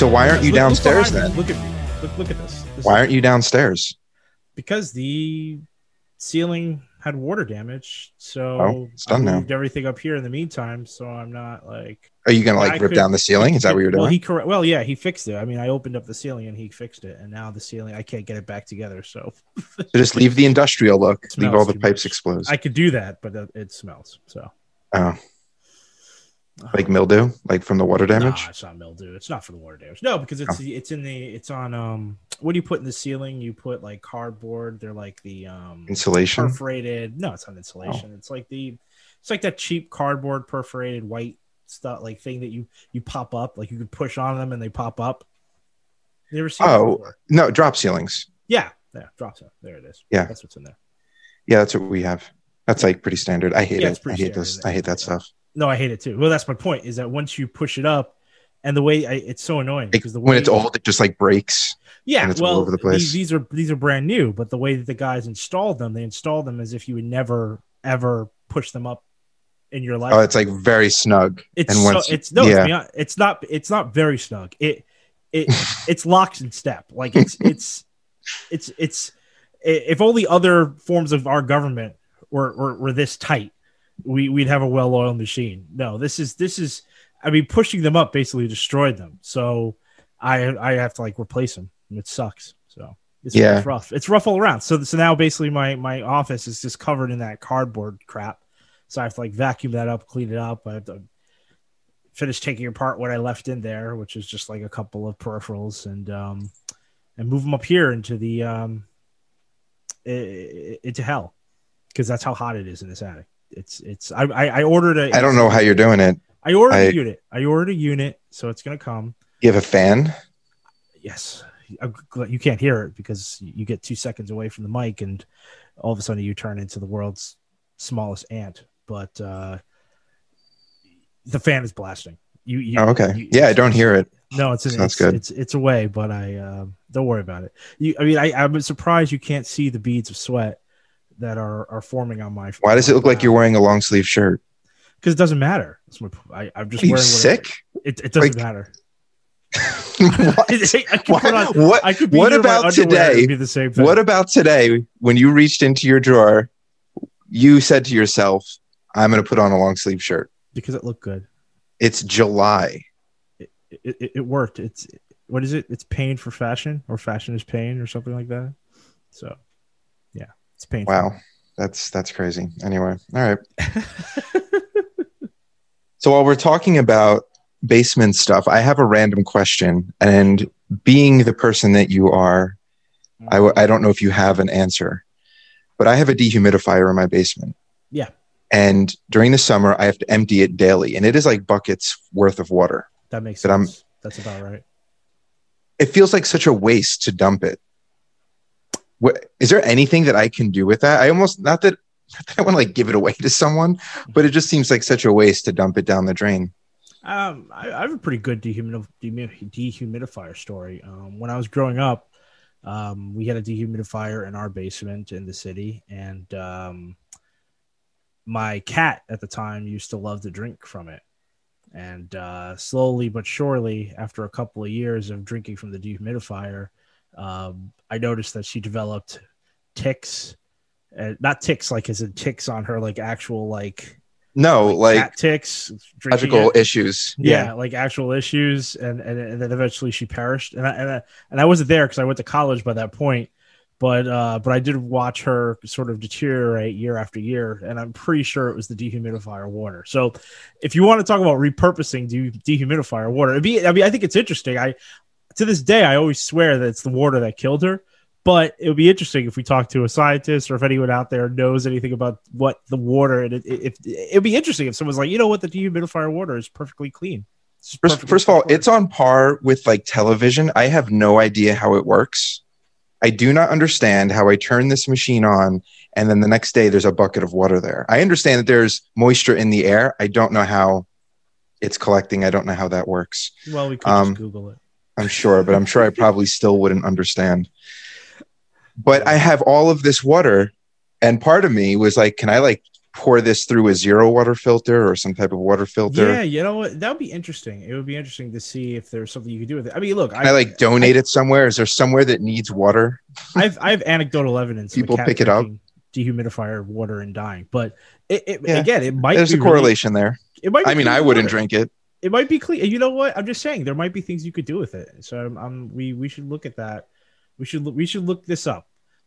So why aren't you Look- look downstairs me. then? Look at me. Look, look at this. This Why aren't you downstairs? because the ceiling had water damage. So Oh, it's I done now. moved everything up here in the meantime. So I'm not like Are you gonna I like rip could- down the ceiling? Is that what you're doing? Well, he correct. Well, yeah, he fixed it. I mean, I opened up the ceiling and he fixed it, and now the ceiling I can't get it back together. So So just leave the industrial look. Leave all the pipes much. exposed. I could do that, but it- it smells. So oh, like mildew, like from the water damage. Nah, it's not mildew. It's not for the water damage. No, because it's Oh. it's in the it's on um. What do you put in the ceiling? You put like cardboard. They're like the um Insulation. perforated. No, it's not insulation. It's like the it's like that cheap cardboard perforated white stuff like thing that you you pop up like you could push on them and they pop up. You ever seen Oh. No, drop ceilings. Yeah, yeah, drops it. There it is. Yeah. that's what's in there. Yeah, that's what we have. That's like pretty standard. I hate Yeah, it. I hate this. I hate that stuff. No, I hate it too. Well, that's my point. Is that once you push it up, and the way I, it's so annoying because the when it's old, it just like breaks. Yeah, and it's all well, over the place. These, these are these are brand new, but the way that the guys installed them, they installed them as if you would never ever push them up in your life. Oh, it's like very snug. it's and so, it's no, yeah. it's, beyond, it's not it's not very snug. It it it's locks in step. Like it's it's it's it's if only other forms of our government were were, were this tight, we we'd have a well-oiled machine. No, this is this is I mean pushing them up basically destroyed them. So I I have to like replace them. It sucks. So it's, Yeah. it's rough. It's rough all around. So so now basically my my office is just covered in that cardboard crap. So I have to like vacuum that up, clean it up. I have to finish taking apart what I left in there, which is just like a couple of peripherals, and um, and move them up here into the um, into hell because that's how hot it is in this attic. It's it's I I, ordered a I don't know how you're doing it. I ordered I- a unit. I ordered a unit, so it's gonna come. You have a fan. Yes, I'm glad- you can't hear it because you get two seconds away from the mic, and all of a sudden you turn into the world's smallest ant. But uh, the fan is blasting. You, you Oh, okay. you- Yeah, I don't hear it. No, it's Sounds it's, good. it's it's away, but I uh, don't worry about it. You, I mean, I, I'm surprised you can't see the beads of sweat that are are forming on my. Why does it look like you're wearing a long sleeve shirt? Because it doesn't matter. That's my, I, I'm just Are you wearing sick? Whatever. It, it doesn't Like- matter. what? I could What- on. what- what here in my about today? Be the same thing. What about today when you reached into your drawer? You said to yourself, "I'm going to put on a long sleeve shirt." because it looked good. It's July. It, it, it worked. It's what is it? It's pain for fashion, or fashion is pain, or something like that. So, it's pain. Wow, that's that's crazy. Anyway, all right. So while we're talking about basement stuff, I have a random question, and being the person that you are, I, w- I don't know if you have an answer, but I have a dehumidifier in my basement. Yeah. And during the summer, I have to empty it daily, and it is like buckets worth of water. that makes But I'm- That's about right. It feels like such a waste to dump it. What, is there anything that I can do with that? I almost not that, not that I want to like give it away to someone, but it just seems like such a waste to dump it down the drain. Um, I, I have a pretty good dehumidif- dehumidifier story. Um, when I was growing up, um, we had a dehumidifier in our basement in the city, and um, my cat at the time used to love to drink from it. And uh, slowly but surely, after a couple of years of drinking from the dehumidifier, um, I noticed that she developed ticks, uh, not ticks like as in ticks on her, like actual like No, like, cat ticks, drinking logical it? issues. yeah, like actual issues and, and and then eventually she perished. And I, and I, and I wasn't there because I went to college by that point but uh but I did watch her sort of deteriorate year after year and I'm pretty sure it was the dehumidifier water so if you want to talk about repurposing de- dehumidifier water it'd be I mean I think it's interesting. I to this day I always swear that it's the water that killed her but it would be interesting if we talk to a scientist or if anyone out there knows anything about what the water and it, if it'd be interesting if someone's like you know what the dehumidifier water is perfectly clean First, first of all, it's on par with like television. I have no idea how it works. I do not understand how I turn this machine on and then the next day there's a bucket of water there. I understand that there's moisture in the air. I don't know how it's collecting. I don't know how that works. well we could um, just google it I'm sure, but I'm sure I probably still wouldn't understand. But I have all of this water, and part of me was like, can I like pour this through a zero water filter or some type of water filter. Yeah, you know what? That would be interesting. It would be interesting to see if there's something you could do with it. I mean, look, Can I, like donate it somewhere. Is there somewhere that needs water? I've I have anecdotal evidence. People pick it up. Dehumidifier water and dying, but it, it Yeah. again, it might. There's be a really- correlation there. it might. I mean, I wouldn't water. drink it. It might be clean. You know what? I'm just saying there might be things you could do with it. So I'm, I'm we we should look at that. We should we should look this up.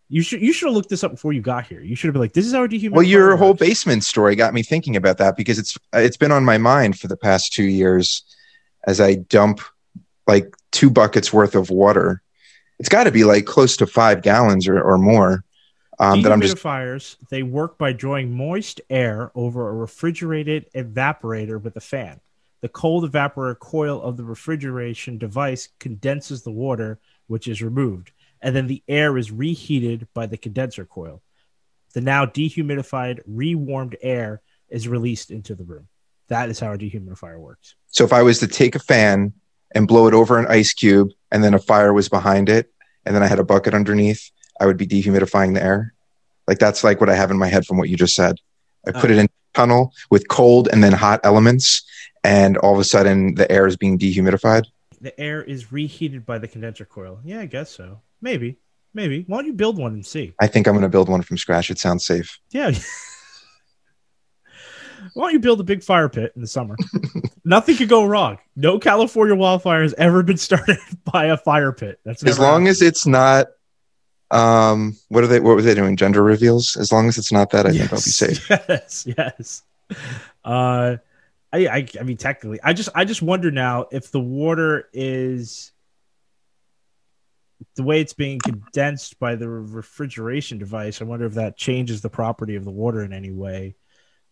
You should you should have looked this up before you got here. You should have been like, this is our dehumidifier. Well, your whole basement story got me thinking about that because it's it's been on my mind for the past two years as I dump like two buckets worth of water. It's got to be like close to five gallons or, or more. Um, that I'm just dehumidifiers they work by drawing moist air over a refrigerated evaporator with a fan. The cold evaporator coil of the refrigeration device condenses the water, which is removed, and then the air is reheated by the condenser coil. The now dehumidified, rewarmed air is released into the room. That is how a dehumidifier works. so if I was to take a fan and blow it over an ice cube and then a fire was behind it and then I had a bucket underneath, I would be dehumidifying the air. Like that's like what I have in my head from what you just said. I put uh. it in a tunnel with cold and then hot elements, and all of a sudden the air is being dehumidified. The air is reheated by the condenser coil. Yeah, I guess so. Maybe. Maybe. Why don't you build one and see? I think I'm going to build one from scratch. It sounds safe. Yeah. Why don't you build a big fire pit in the summer? Nothing could go wrong. No California wildfire has ever been started by a fire pit. That's As long as it's not, um, what are they? What were they doing? Gender reveals. As long as it's not that, I think I'll be safe. Yes, yes. Uh, I, I, I mean, technically, I just, I just wonder now if the water is the way it's being condensed by the refrigeration device. I wonder if that changes the property of the water in any way.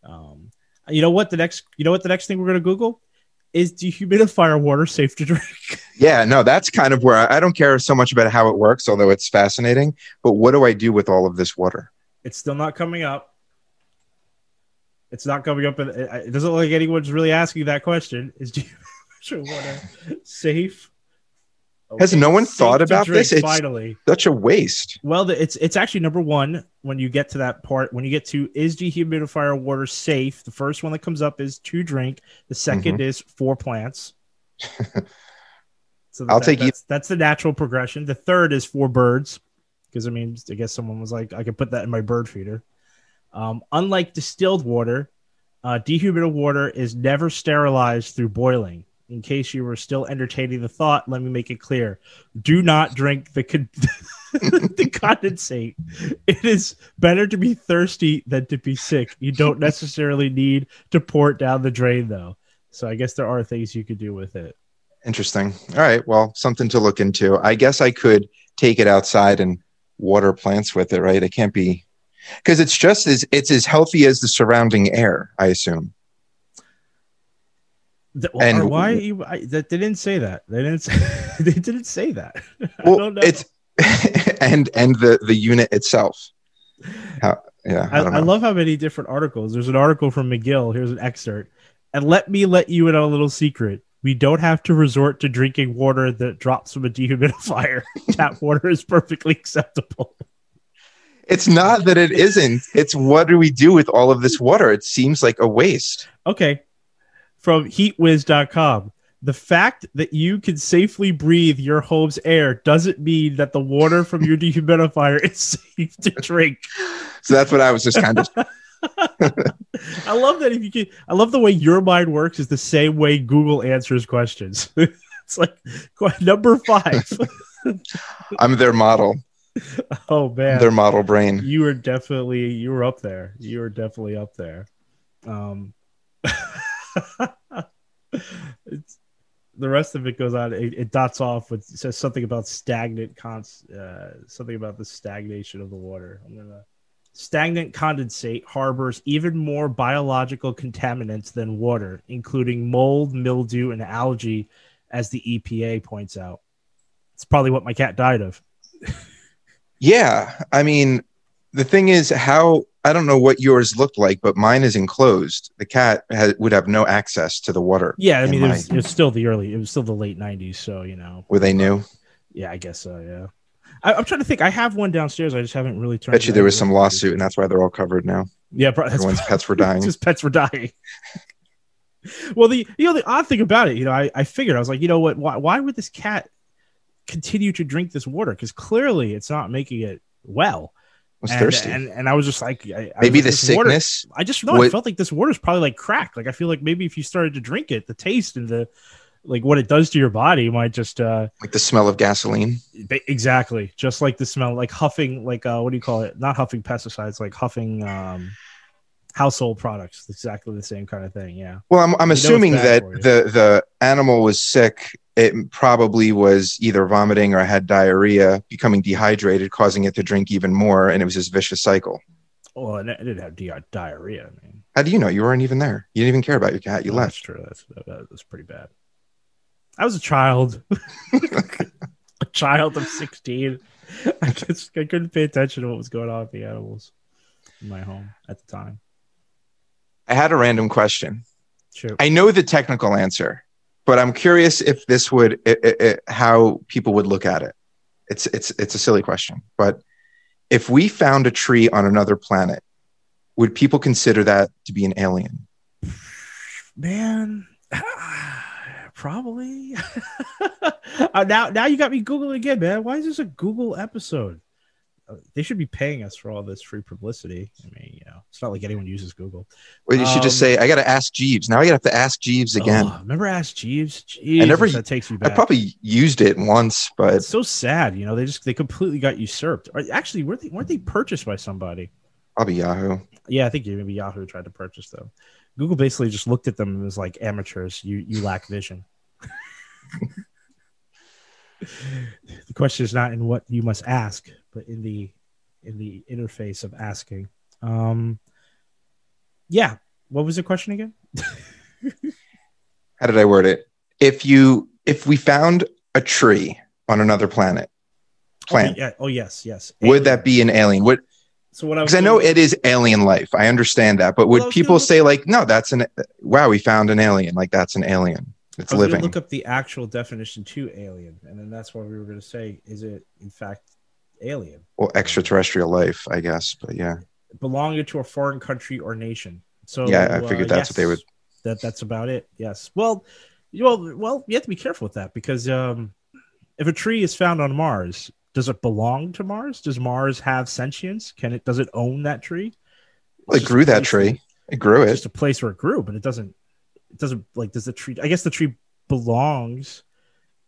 Um, you know what? The next, you know what? The next thing we're gonna Google is dehumidifier water safe to drink. Yeah, no, that's kind of where I, I don't care so much about how it works, although it's fascinating. But what do I do with all of this water? It's still not coming up. It's not coming up. and It doesn't look like anyone's really asking that question. Is dehumidifier water safe? Has no one thought about drink, this? It's- finally, Such a waste. well, the, it's it's actually number one when you get to that part. When you get to is dehumidifier water safe? The first one that comes up is to drink. The 2nd Mm-hmm. is for plants. so I'll that- take you- that's, that's the natural progression. The third is for birds because I mean, I guess someone was like, I could put that in my bird feeder. Um, unlike distilled water, uh, dehumidified water is never sterilized through boiling. In case you were still entertaining the thought, let me make it clear: do not drink the con- the condensate. It is better to be thirsty than to be sick. You don't necessarily need to pour it down the drain, though. So I guess there are things you could do with it. Interesting. All right. Well, something to look into. I guess I could take it outside and water plants with it, right? It can't be because it's just as it's as healthy as the surrounding air, I assume. Th- And- why you, I, that they didn't say that they didn't say, they didn't say that. I Well, don't know. it's and and the the unit itself. How, yeah, I, I, I love how many different articles. There's an article from McGill. Here's an excerpt. And let me let you in on a little secret. We don't have to resort to drinking water that drops from a dehumidifier. Tap water is perfectly acceptable. It's not that it isn't. It's what do we do with all of this water? It seems like a waste. Okay. From heatwiz.com. The fact that you can safely breathe your home's air doesn't mean that the water from your dehumidifier is safe to drink. So that's what I was just kind of. I love that if you can I love the way your mind works is the same way Google answers questions. it's like number five. I'm their model. oh man. Their model brain. you were definitely you were up there. You were definitely up there. Um the rest of it goes on. It, it dots off with says something about stagnant cons uh, something about the stagnation of the water. I'm gonna stagnant condensate harbors even more biological contaminants than water, including mold, mildew, and algae, as the EPA points out. It's probably what my cat died of. Yeah, I mean, the thing is, how I don't know what yours looked like, but mine is enclosed. The cat ha- would have no access to the water. Yeah, I mean, it was, it was still the early, it was still the late '90s, so you know. were they new? Yeah, I guess so. Yeah, I, I'm trying to think. I have one downstairs. I just haven't really turned. Bet you there was some lawsuit, and that's why they're all covered now. Yeah, that's Everyone's pets were dying. just pets were dying. well, the you know the odd thing about it, you know, I, I figured I was like, you know what, why why would this cat continue to drink this water? Because clearly it's not making it well. was and, thirsty. and and I was just like, I, I maybe like, the this water- sickness. I just know I felt like this water is probably like crack. Like I feel like maybe if you started to drink it, the taste and the like what it does to your body might just uh like the smell of gasoline. exactly just like the smell like huffing like uh what do you call it not huffing pesticides like huffing um household products exactly the same kind of thing yeah Well, I'm, I'm it's assuming that the the animal was sick. It probably was either vomiting or had diarrhea, becoming dehydrated, causing it to drink even more, and it was this vicious cycle. oh and it didn't have di- diarrhea i mean How do you know? You weren't even there. You didn't even care about your cat. You Oh, left. that's true that's that, that's pretty bad i was a child a child of 16 I, just, I couldn't pay attention to what was going on with the animals in my home at the time I had a random question. sure I know the technical answer, but I'm curious if this would i i i how people would look at it. It's it's it's a silly question, but if we found a tree on another planet, would people consider that to be an alien? man probably Uh, now now you got me googling again man why is this a google episode they should be paying us for all this free publicity. I mean you know it's not like anyone uses google. Or you should just Um, say, "I got to ask Jeeves." Now I got to have to ask Jeeves again. Oh, remember ask jeeves jeeves? I never- that takes you I probably used it once, but it's so sad you know they just they completely got usurped. Or actually weren't they, weren't they purchased by somebody? Probably Yahoo. yeah i think maybe yahoo tried to purchase them. Google basically just looked at them and was like amateurs you you lack vision the question is not in what you must ask but in the in the interface of asking um yeah what was the question again How did I word it? If you if we found a tree on another planet, plant, oh, yeah oh yes yes would that be an alien? Would so what i because I know it is alien life. I understand that, but would was people say like, no, that's an wow, we found an alien, like that's an alien. It's I was living. look up the actual definition to alien, and then that's what we were going to say. Is it in fact alien, well, extraterrestrial life, I guess. But yeah, belonging to a foreign country or nation? So Yeah, I figured uh, that's what they would- That that's about it. Yes. Well, you- well, well, you have to be careful with that because um, if a tree is found on Mars, does it belong to Mars? Does Mars have sentience? Can it? Does it own that tree? well, it grew that tree. It grew It's it. just a place where it grew, but it doesn't. It doesn't like. Does the tree? I guess the tree belongs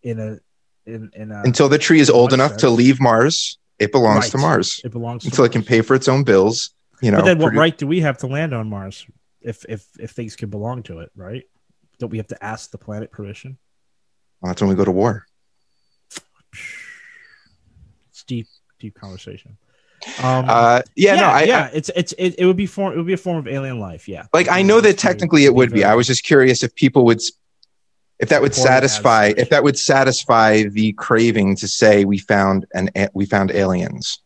in a in in a. Until the tree is old enough to leave Mars, it belongs Right. to Mars. it belongs to Until it can pay for its own bills. You know, but then, what produ- right do we have to land on Mars if if if things can belong to it? Right? Don't we have to ask the planet permission? well, that's when we go to war. It's deep, deep conversation. Um, Uh, yeah, no, I, yeah, it's it's it, it would be form it would be a form of alien life. Yeah, like I know that technically it would be. I was just curious if people would, if that would Report it as satisfy, if that would satisfy the craving to say we found an we found aliens,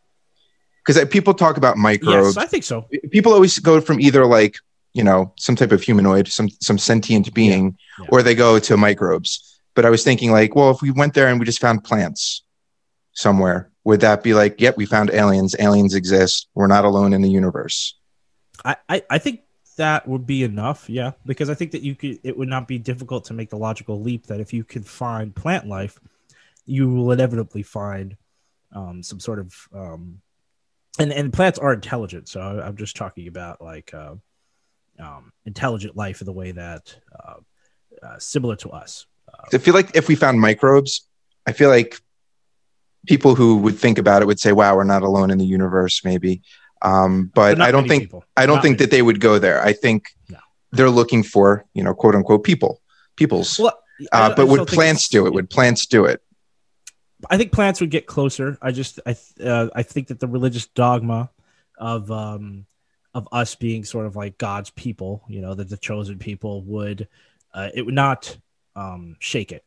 because people talk about microbes. Yes, I think so. people always go from either like you know some type of humanoid, some some sentient being, Yeah. or they go to microbes. But I was thinking like, well, if we went there and we just found plants somewhere, would that be like, yep, we found aliens. Aliens exist. We're not alone in the universe. I, I I think that would be enough. Yeah, because I think that you could. It would not be difficult to make the logical leap that if you could find plant life, you will inevitably find um, some sort of um, and and plants are intelligent. So I- I'm just talking about like uh, um, intelligent life in the way that uh, uh, similar to us. I feel like if we found microbes, I feel like people who would think about it would say, "Wow, we're not alone in the universe." Maybe, um, but I don't think people. I don't Not think many that they would go there. I think No. they're looking for you know quote unquote people, peoples. Well, uh, but would plants do it? Would plants do it? I think plants would get closer. I just I uh, I think that the religious dogma of um of us being sort of like God's people, you know, that the chosen people would uh, it would not um shake it.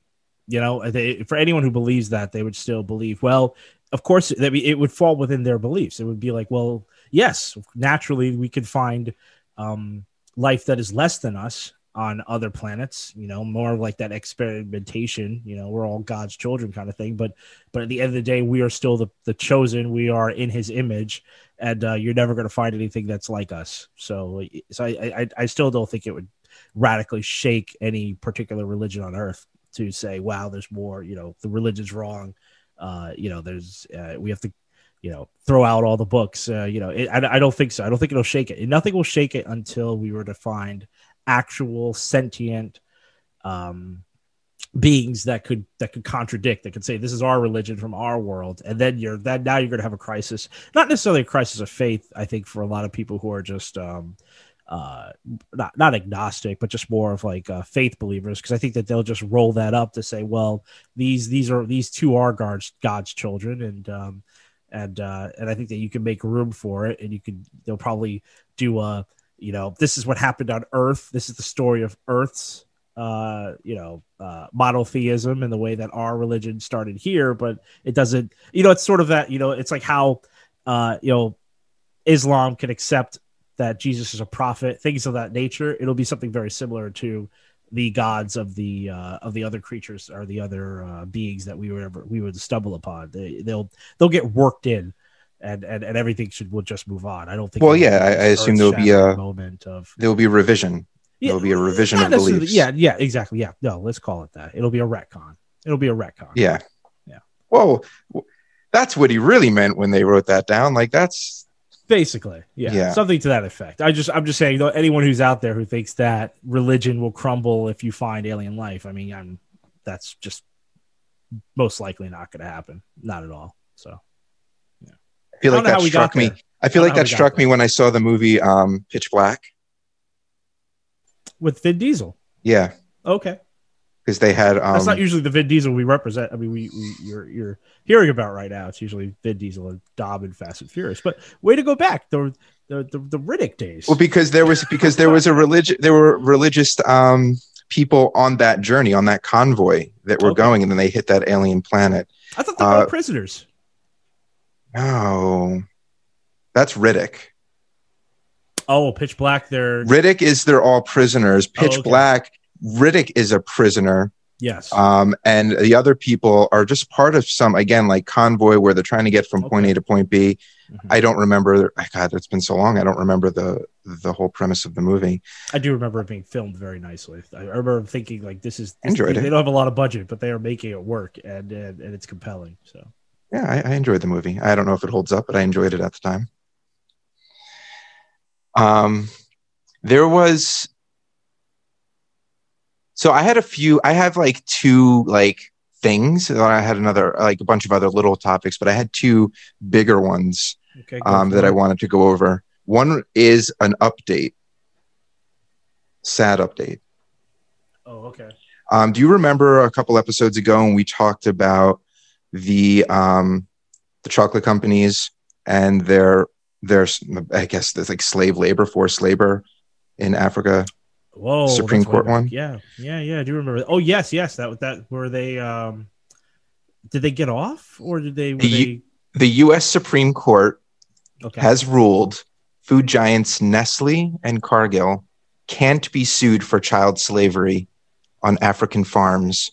You know, they, for anyone who believes that, they would still believe. Well, of course, that it would fall within their beliefs. It would be like, well, yes, naturally, we could find um, life that is less than us on other planets you know more of like that experimentation you know we're all god's children kind of thing but but at the end of the day we are still the, the chosen we are in his image and uh, you're never going to find anything that's like us so so I, I i still don't think it would radically shake any particular religion on earth to say wow there's more you know the religion's wrong. Uh you know there's uh, we have to you know throw out all the books. Uh, you know it, I, I don't think so. I don't think it'll shake it. Nothing will shake it until we were to find actual sentient um, beings that could that could contradict that could say this is our religion from our world. And then you're that now you're going to have a crisis. Not necessarily a crisis of faith i think for a lot of people who are just um uh not not agnostic but just more of like uh, faith believers because i think that they'll just roll that up to say well these these are these two are god's god's children and um and uh and i think that you can make room for it and you can they'll probably do a you know this is what happened on earth. This is the story of earth's uh you know uh monotheism and the way that our religion started here but it doesn't you know it's sort of that you know it's like how uh you know islam can accept that jesus is a prophet things of that nature it'll be something very similar to the gods of the uh of the other creatures or the other uh beings that we would ever we would stumble upon they, they'll they'll get worked in and and, and everything should will just move on. I don't think. Well, yeah, I, I assume there'll be a moment of there'll be a revision. Yeah, there'll be a revision of beliefs. Yeah, yeah, exactly. Yeah, no, let's call it that. It'll be a retcon. It'll be a retcon. Yeah. Yeah. Well, that's what he really meant when they wrote that down. Like that's basically. Yeah, Yeah. something to that effect. I just, I'm just saying, though, anyone who's out there who thinks that religion will crumble if you find alien life, I mean, I'm that's just most likely not going to happen. Not at all. So yeah. I feel like that struck me. there. I feel I like don't know how that struck me when I saw the movie um Pitch Black. with Vin Diesel, Yeah, okay. Because they had um That's not usually the Vin Diesel we represent. I mean, we, we you're you're hearing about right now. It's usually Vin Diesel and Dom and Fast and Furious. But way to go back the the the, the Riddick days. well because there was because there was a religion there were religious um people on that journey on that convoy that were Okay. going and then they hit that alien planet. I thought they were uh, prisoners. No, that's Riddick. Oh, Pitch Black. They're Riddick is they're all prisoners. Pitch Oh, okay. Black, Riddick is a prisoner. yes. Um, and the other people are just part of some again like convoy where they're trying to get from point A to point B. Mhm. I don't remember. God, it's been so long. I don't remember the the whole premise of the movie. I do remember it being filmed very nicely. I remember thinking like this is this, Enjoyed they, it. they don't have a lot of budget, but they are making it work and and, and it's compelling. So Yeah, I, I enjoyed the movie. I don't know if it holds up, but I enjoyed it at the time. Um, there was. So I had a few. I have like two like things. and I had another like a bunch of other little topics, but I had two bigger ones okay, um, that I wanted to go over. One is an update, sad update. Oh, okay. Um, do you remember a couple episodes ago when we talked about the um, the chocolate companies and their their I guess there's like slave labor, forced labor in Africa? Whoa, Supreme Court one? Yeah, yeah, yeah. I do remember. Oh, yes, yes. That that were they. um Did they get off or did they? Were Ye- The U.S. Supreme Court okay. has ruled food giants Nestle and Cargill can't be sued for child slavery on African farms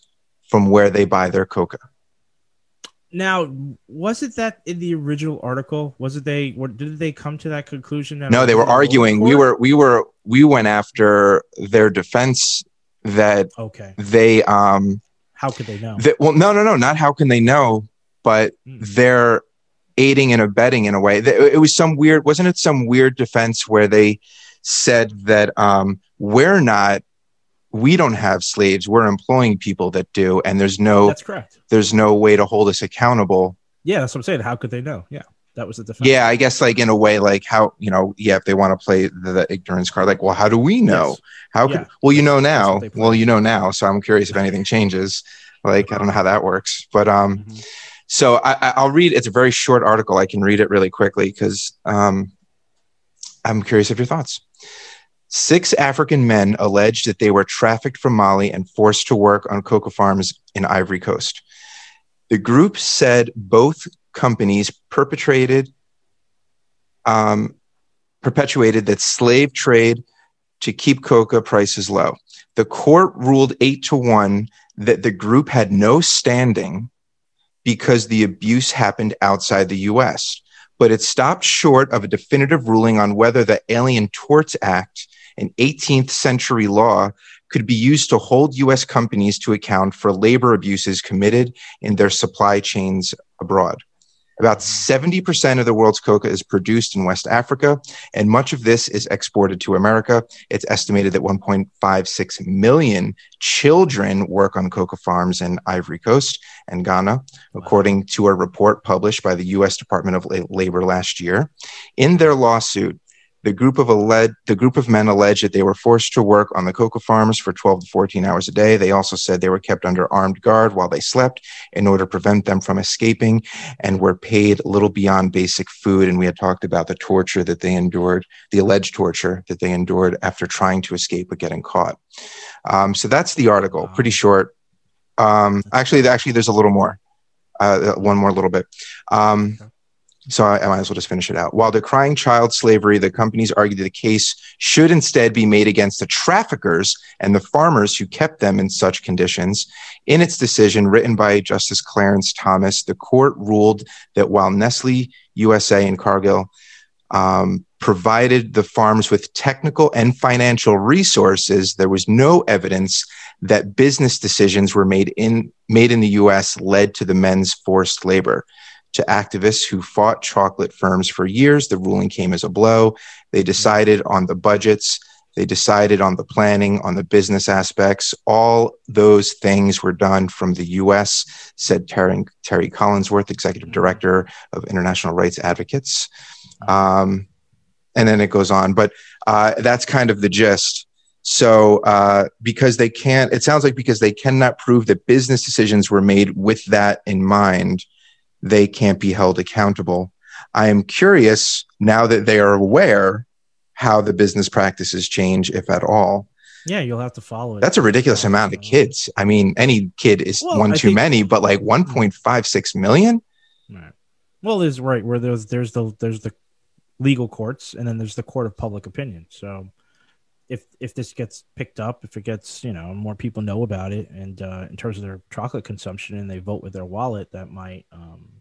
from where they buy their cocoa. Now, was it that in the original article? Was it they? What did they come to that conclusion? That No, they were was in the lower arguing. We were we were we went after their defense that okay. they um How could they know? that well no no no not how can they know but Hmm. they're aiding and abetting in a way it was some weird wasn't it some weird defense where they said that um we're not we don't have slaves we're employing people that do and there's no That's correct. there's no way to hold us accountable Yeah, that's what I'm saying. How could they know? Yeah, that was the defense. yeah i guess like in a way like how you know yeah if they want to play the, the ignorance card like well how do we know Yes. how could Yeah, well you know now what they play. well you know now so i'm curious if anything changes like i don't know how that works but um Mhm. so I, I- I'll read. It's a very short article. I can read it really quickly because um, I'm curious of your thoughts. Six African men alleged that they were trafficked from Mali and forced to work on cocoa farms in Ivory Coast. The group said both companies perpetrated, um, perpetuated that slave trade to keep cocoa prices low. The court ruled eight to one that the group had no standing because the abuse happened outside the US. But it stopped short of a definitive ruling on whether the Alien Torts Act, an 18th century law, could be used to hold US companies to account for labor abuses committed in their supply chains abroad. About 70% of the world's cocoa is produced in West Africa, and much of this is exported to America. It's estimated that 1.56 million children work on cocoa farms in Ivory Coast and Ghana, according to a report published by the U.S. Department of Labor last year. In their lawsuit, the group of alleged, the group of men alleged that they were forced to work on the cocoa farms for 12 to 14 hours a day. They also said they were kept under armed guard while they slept in order to prevent them from escaping and were paid little beyond basic food. And we had talked about the torture that they endured, the alleged torture that they endured after trying to escape but getting caught. Um, so that's the article, pretty short. Um, actually, actually, there's a little more, uh, one more little bit. Um, so I, I, might as well just finish it out. While decrying child slavery, the companies argued that the case should instead be made against the traffickers and the farmers who kept them in such conditions. In its decision, written by Justice Clarence Thomas, the court ruled that while Nestle USA and Cargill um, provided the farms with technical and financial resources, there was no evidence that business decisions were made in made in the U.S. led to the men's forced labor to activists who fought chocolate firms for years. The ruling came as a blow. They decided on the budgets. They decided on the planning, on the business aspects. All those things were done from the US, said Terry, Terry Collingsworth, executive director of International Rights Advocates. Um, and then it goes on. But uh, that's kind of the gist. So, uh, because they can't, it sounds like because they cannot prove that business decisions were made with that in mind, they can't be held accountable. I am curious now that they are aware how the business practices change, if at all. Yeah, you'll have to follow it. That's a ridiculous amount of kids. I mean, any kid is well, one I too think, many, but like hmm. 1.56 million. Right. Well, is right where there's there's the there's the legal courts and then there's the court of public opinion. So if if this gets picked up, if it gets you know more people know about it, and uh, in terms of their chocolate consumption, and they vote with their wallet, that might um,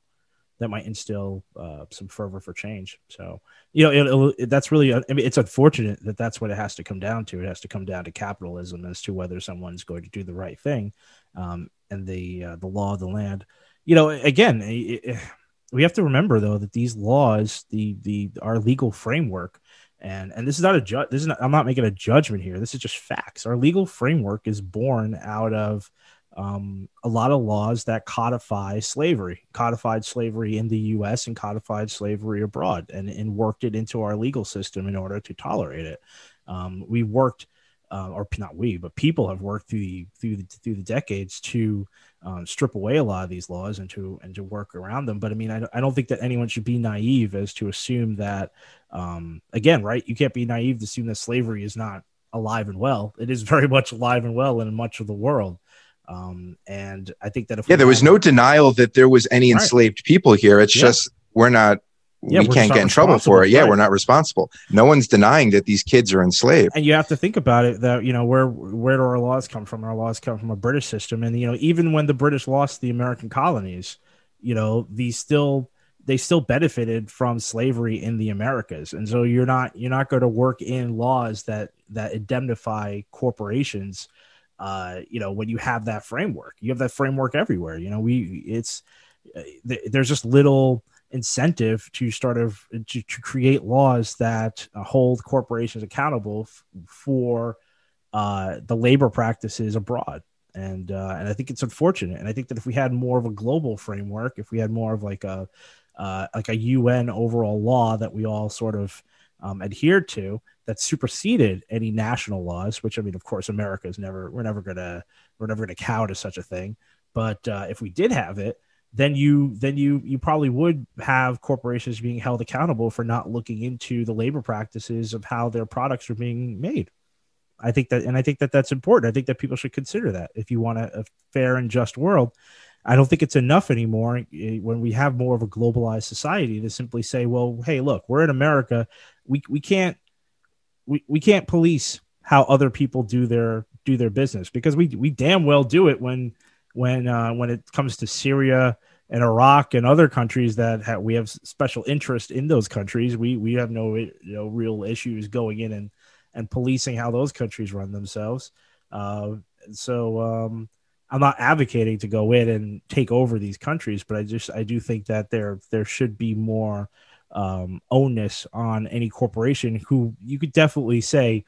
that might instill uh, some fervor for change. So you know it, it, that's really I mean it's unfortunate that that's what it has to come down to. It has to come down to capitalism as to whether someone's going to do the right thing, um, and the uh, the law of the land. You know, again, it, we have to remember though that these laws, the the our legal framework and and this is not a judge this is not i'm not making a judgment here. This is just facts. Our legal framework is born out of um, a lot of laws that codify slavery codified slavery in the us and codified slavery abroad and, and worked it into our legal system in order to tolerate it. Um, we worked uh, or not we but people have worked through the through the, through the decades to um, strip away a lot of these laws and to and to work around them. But I mean, I, I don't think that anyone should be naive as to assume that. Um, again, right? You can't be naive to assume that slavery is not alive and well. It is very much alive and well in much of the world. Um, and I think that if yeah, there was no denial that there was any enslaved right. people here. It's yeah. just we're not yeah, we can't get in trouble for it. Yeah, we're not responsible. No one's denying that these kids are enslaved. And you have to think about it that you know where where do our laws come from? Our laws come from a British system, and you know even when the British lost the American colonies, you know these still they still benefited from slavery in the Americas, and so you're not you're not going to work in laws that that indemnify corporations. Uh, you know when you have that framework, you have that framework everywhere. You know we it's uh, there's just little incentive to start of to, to create laws that hold corporations accountable f- for uh, the labor practices abroad. And uh, and I think it's unfortunate. And I think that if we had more of a global framework, if we had more of like a uh, like a UN overall law that we all sort of um, adhered to that superseded any national laws, which I mean, of course, America is never we're never gonna we're never gonna cow to such a thing. But uh, if we did have it, then you then you you probably would have corporations being held accountable for not looking into the labor practices of how their products are being made. I think that, and I think that that's important. I think that people should consider that if you want a, a fair and just world. I don't think it's enough anymore eh, when we have more of a globalized society to simply say, well, hey, look, we're in America. We, we can't we, we can't police how other people do their do their business because we we damn well do it when when uh, when it comes to Syria and Iraq and other countries that ha- we have special interest in those countries. We we have no you know real issues going in and and policing how those countries run themselves. Uh, so um, I'm not advocating to go in and take over these countries, but I just I do think that there there should be more um, onus on any corporation who you could definitely say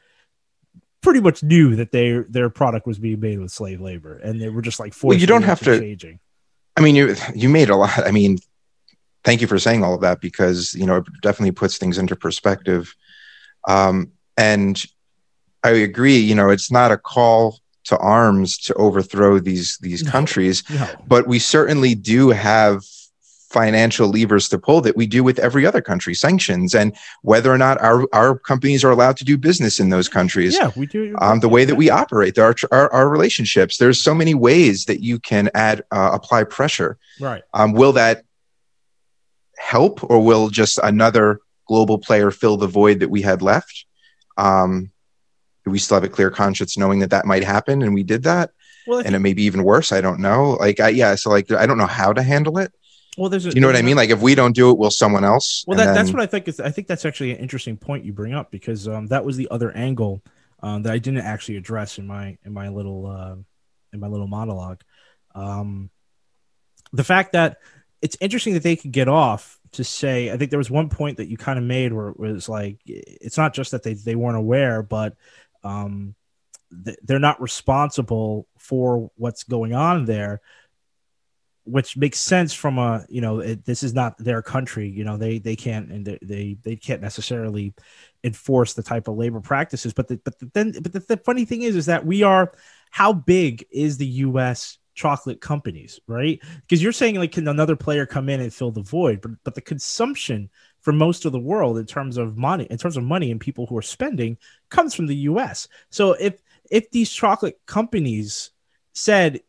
pretty much knew that their their product was being made with slave labor, and they were just like well, you don't have to changing. I mean, you you made a lot. I mean, thank you for saying all of that because you know it definitely puts things into perspective. Um, and I agree. You know, it's not a call to arms to overthrow these these no, countries, no. but we certainly do have financial levers to pull that we do with every other country sanctions and whether or not our, our companies are allowed to do business in those countries. Yeah we do. Um, the way that we operate our, our, our relationships. There's so many ways that you can add uh, apply pressure. Right. Um, will that help or will just another global player fill the void that we had left? Um, do we still have a clear conscience knowing that that might happen and we did that? Well, and it may be even worse i don't know. Like I, yeah so like i don't know how to handle it well, there's a, you know what I mean? Like if we don't do it, will someone else? Well, that, then... that's what I think is. I think that's actually an interesting point you bring up because um, that was the other angle um, that I didn't actually address in my in my little uh, in my little monologue. Um, the fact that it's interesting that they could get off to say. I think there was one point that you kind of made where it was like it's not just that they they weren't aware, but um, they're not responsible for what's going on there which makes sense from a you know it, this is not their country you know they they can't and they, they can't necessarily enforce the type of labor practices but the, but the, then but the, the funny thing is is that we are how big is the us chocolate companies right? Because you're saying like can another player come in and fill the void but but the consumption for most of the world in terms of money in terms of money and people who are spending comes from the us so if if these chocolate companies said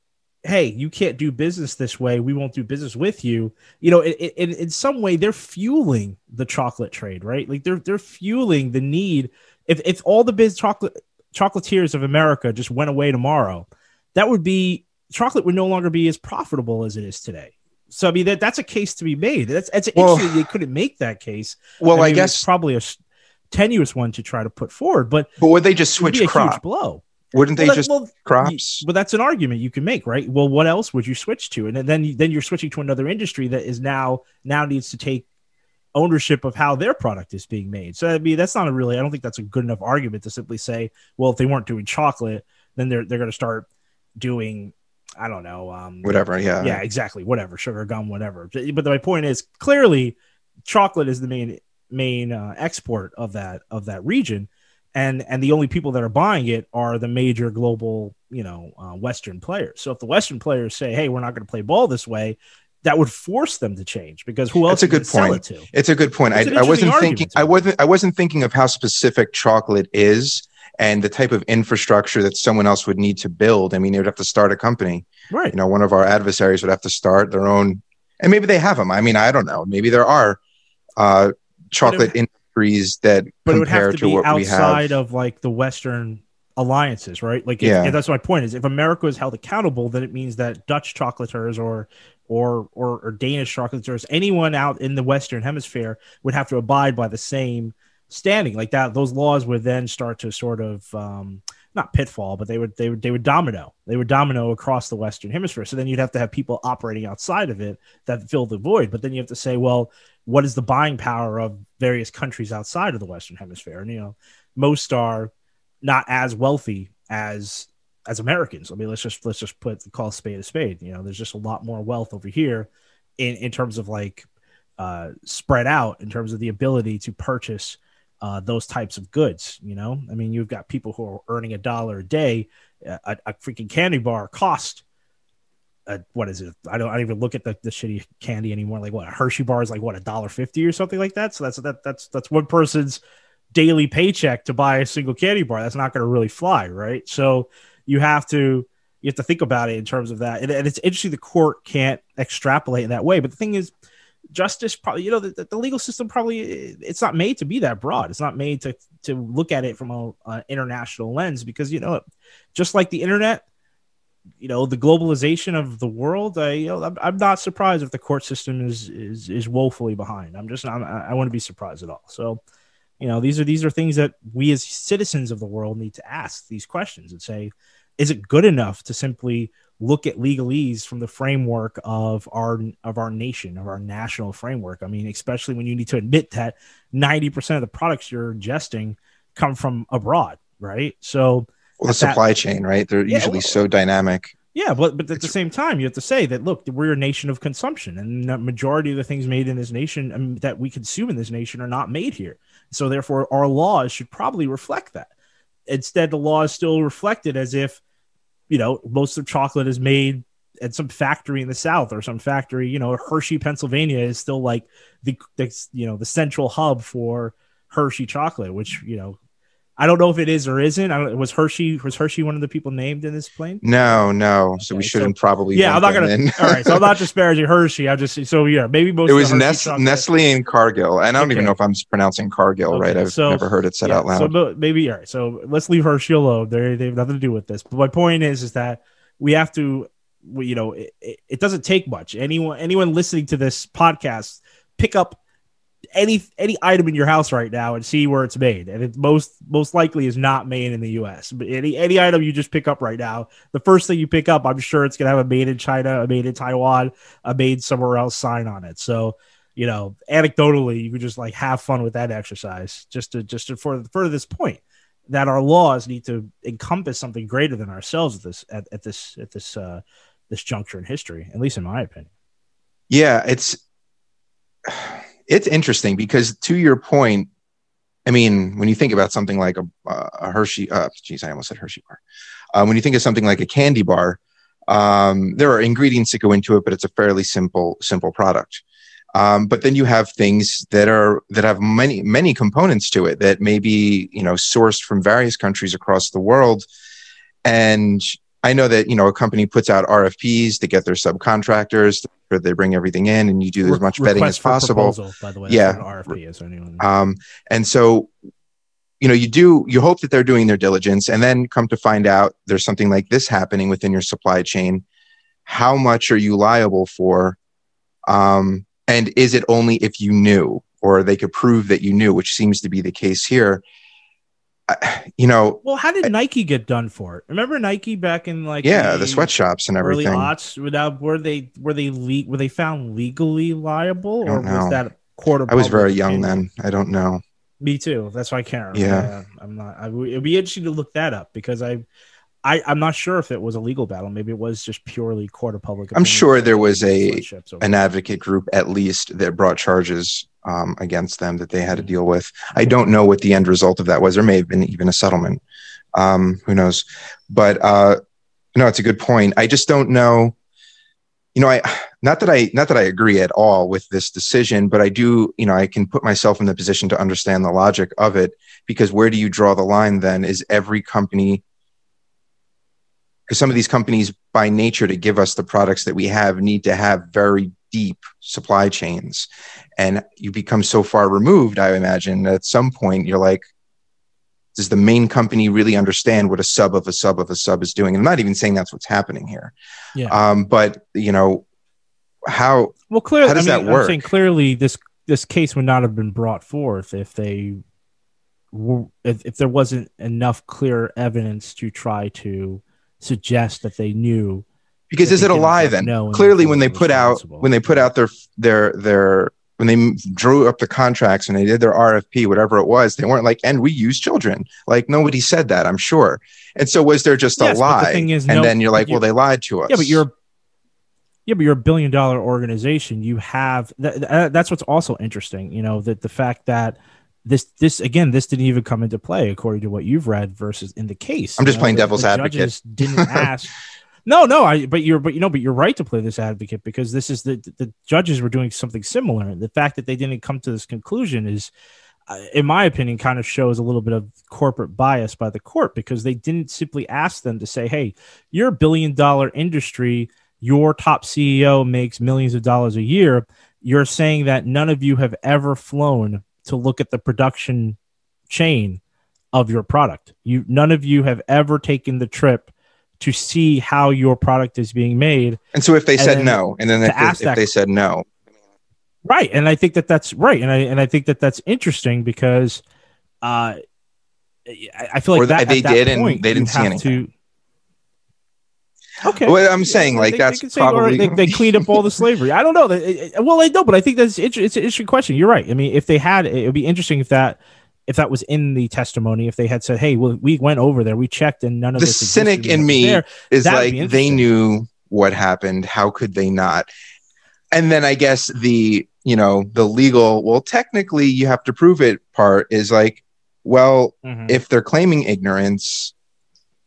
hey, you can't do business this way. We won't do business with you. You know, in, in, in some way, they're fueling the chocolate trade, right? Like they're they're fueling the need. If if all the biz chocolate chocolatiers of America just went away tomorrow, that would be chocolate would no longer be as profitable as it is today. So I mean that that's a case to be made. That's that's well, interesting. They couldn't make that case. Well, I, mean, I guess probably a tenuous one to try to put forward. But but would they just switch crop? blow. Wouldn't they well, just well, crops? Well, that's an argument you can make, right? Well, what else would you switch to? And then then you're switching to another industry that is now now needs to take ownership of how their product is being made. So I mean, that's not a really. I don't think that's a good enough argument to simply say, well, if they weren't doing chocolate, then they're they're going to start doing. I don't know. Um, whatever. Yeah. Yeah. Exactly. Whatever. Sugar gum. Whatever. But my point is clearly, chocolate is the main main uh, export of that of that region and and the only people that are buying it are the major global you know uh, western players so if the western players say hey we're not going to play ball this way that would force them to change because who else That's a good point. It it's a good point. I, I, wasn't thinking. I wasn't. I wasn't thinking of how specific chocolate is and the type of infrastructure that someone else would need to build. I mean, they would have to start a company. Right. You know, one of our adversaries would have to start their own, and maybe they have them. I mean, I don't know. Maybe there are uh, chocolate industries that but it would have to, to be outside of like the Western alliances, right? Like, if, yeah, that's my point. Is if America is held accountable, then it means that Dutch chocolateurs or or or, or Danish chocolateurs, anyone out in the Western Hemisphere would have to abide by the same standing. Like that, those laws would then start to sort of um, not pitfall, but they would they would they would domino. They would domino across the Western Hemisphere. So then you'd have to have people operating outside of it that fill the void. But then you have to say, well, what is the buying power of various countries outside of the Western Hemisphere? And you know, most are not as wealthy as as Americans. I mean, let's just let's just put call a spade a spade. You know, there's just a lot more wealth over here in in terms of like uh, spread out in terms of the ability to purchase uh, those types of goods. You know, I mean, you've got people who are earning a dollar a day. A, a freaking candy bar cost. A, what is it? I don't, I don't even look at the, the shitty candy anymore. Like what a Hershey bar is like what a dollar fifty or something like that. So that's that that's that's one person's daily paycheck to buy a single candy bar. That's not going to really fly, right? So you have to you have to think about it in terms of that. And, and it's interesting the court can't extrapolate in that way. But the thing is, justice probably you know the, the, legal system probably it's not made to be that broad it's not made to to look at it from a, a international lens because you know just like the internet you know the globalization of the world i you know I'm, I'm not surprised if the court system is is is woefully behind. I'm just I'm, i wouldn't be surprised at all. So you know these are these are things that we as citizens of the world need to ask these questions and say is it good enough to simply look at legalese from the framework of our of our nation of our national framework? I mean especially when you need to admit that 90% of the products you're ingesting come from abroad right? So well, the supply that, chain right? They're yeah, usually well, so dynamic. Yeah but but at it's, the same time you have to say that look we're a nation of consumption and the majority of the things made in this nation that we consume in this nation are not made here. So therefore our laws should probably reflect that. Instead the law is still reflected as if you know, most of chocolate is made at some factory in the South or some factory, you know, Hershey, Pennsylvania is still like the, the you know, the central hub for Hershey chocolate, which, you know, I don't know if it is or isn't. I don't, was Hershey was Hershey one of the people named in this plane? No, no. Okay, so we shouldn't so, probably. Yeah, I'm not gonna. all right, so I'm not disparaging Hershey. I just so yeah, maybe most. It was Nest, Nestle and Cargill, and I don't okay. even know if I'm pronouncing Cargill okay, right. I've so, never heard it said yeah, out loud. So maybe all right. So let's leave Hershey alone. They they have nothing to do with this. But my point is, is that we have to, you know, it, it doesn't take much. Anyone anyone listening to this podcast, pick up any any item in your house right now and see where it's made. And it most most likely is not made in the US but any any item you just pick up right now the first thing you pick up I'm sure it's going to have a made in China a made in Taiwan a made somewhere else sign on it. So you know anecdotally you could just like have fun with that exercise just to just to for for this point that our laws need to encompass something greater than ourselves at this at, at this at this uh this juncture in history at least in my opinion. Yeah it's it's interesting because to your point, I mean, when you think about something like a, a Hershey, uh, geez, I almost said Hershey bar. Um, when you think of something like a candy bar, um, there are ingredients that go into it, but it's a fairly simple, simple product. Um, but then you have things that are that have many many components to it that may be you know sourced from various countries across the world, and I know that you know a company puts out RFPs to get their subcontractors they bring everything in and you do as much vetting as possible. Proposal, by the way, yeah. RFP is anyone. Um, and so, you know, you do you hope that they're doing their diligence, and then come to find out there's something like this happening within your supply chain. How much are you liable for? Um, and is it only if you knew, or they could prove that you knew, which seems to be the case here? You know. Well, how did I, Nike get done for it? Remember Nike back in like yeah, the, the sweatshops and everything. Early aughts, without were they were they le- were they found legally liable or was that court? I was very young then. I don't know. Me too. That's why I can't. Remember. Yeah, I'm not. I, it'd be interesting to look that up because I. I, I'm not sure if it was a legal battle. Maybe it was just purely court of public. I'm sure there was a an advocate group at least that brought charges um, against them that they had to deal with. I don't know what the end result of that was. There may have been even a settlement. Um, who knows? But uh, no, it's a good point. I just don't know. You know, I not that I not that I agree at all with this decision, but I do. You know, I can put myself in the position to understand the logic of it because where do you draw the line? Then is every company because some of these companies by nature to give us the products that we have need to have very deep supply chains. And you become so far removed i imagine at some point you're like does the main company really understand what a sub of a sub of a sub is doing? And i'm not even saying that's what's happening here. Yeah. um, but you know how well clearly how does I mean, that work I'm saying clearly this this case would not have been brought forth if they if, if there wasn't enough clear evidence to try to suggest that they knew because is it a lie then? clearly when they put out when they put out their their their when they drew up the contracts and they did their rfp whatever it was they weren't like and we use children. Like nobody said that i'm sure. And so was there just yes, a lie? the is, and no, then you're like well they lied to us yeah but you're yeah but you're a billion dollar organization. You have that, uh, that's what's also interesting you know that the fact that this this again this didn't even come into play according to what you've read versus in the case i'm just know, playing devil's advocate. didn't ask no, no, I but you're but you know but you're right to play this advocate because this is the the judges were doing something similar. And the fact that they didn't come to this conclusion is uh, in my opinion kind of shows a little bit of corporate bias by the court because they didn't simply ask them to say, "Hey, you're a billion dollar industry your top CEO makes millions of dollars a year, you're saying that none of you have ever flown to look at the production chain of your product. You none of you have ever taken the trip to see how your product is being made. And so if they said no, and then if, they, if they said no, right? And I think that that's right, and I and I think that that's interesting because uh, I feel like that, they that did, point, and they didn't see anything. To, Okay. Well, I'm saying like they, that's they say, probably they, they, cleaned up all the slavery. I don't know. Well, I know, but I think that's it's, it's an interesting question. You're right. I mean, if they had, it would be interesting if that if that was in the testimony. If they had said, "Hey, well, we went over there, we checked, and none of the this cynic in me there, is like they knew what happened. How could they not? And then I guess the you know the legal well technically you have to prove it part is like well Mhm. if they're claiming ignorance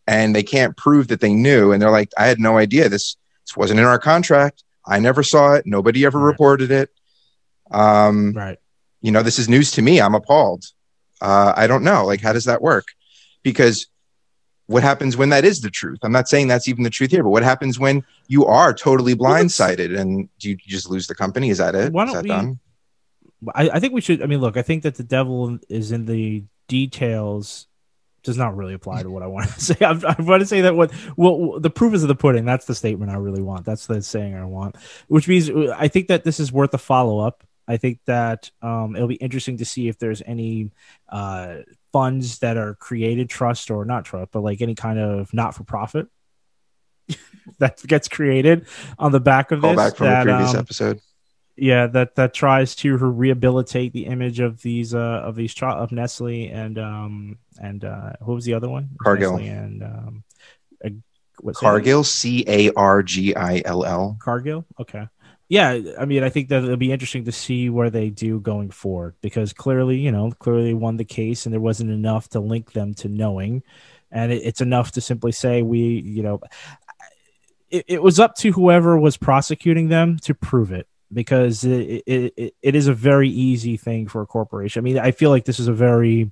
and they can't prove that they knew and they're like i had no idea this this wasn't in our contract i never saw it nobody ever Right. reported it um right. you know this is news to me i'm appalled uh i don't know like how does that work because what happens when that is the truth i'm not saying that's even the truth here but what happens when you are totally blindsided and do you just lose the company is that it Why don't that we- done I, I think we should. I mean, look, I think that the devil is in the details. Does not really apply to what I want to say. I'm, I want to say that what well, the proof is of the pudding. That's the statement I really want. That's the saying I want. Which means I think that this is worth a follow up. I think that um, it'll be interesting to see if there's any uh, funds that are created, trust or not trust, but like any kind of not for profit that gets created on the back of call this. back from that, the previous um, episode. yeah that that tries to rehabilitate the image of these uh of these cho- of Nestle and um and uh who was the other one? Cargill. Nestle and um uh, what's cargill c-a-r-g-i-l-l Cargill? Okay yeah I mean I think that it'll be interesting to see where they do going forward because clearly you know clearly won the case and there wasn't enough to link them to knowing and it, it's enough to simply say we you know it, it was up to whoever was prosecuting them to prove it because it, it, it is a very easy thing for a corporation. I mean, I feel like this is a very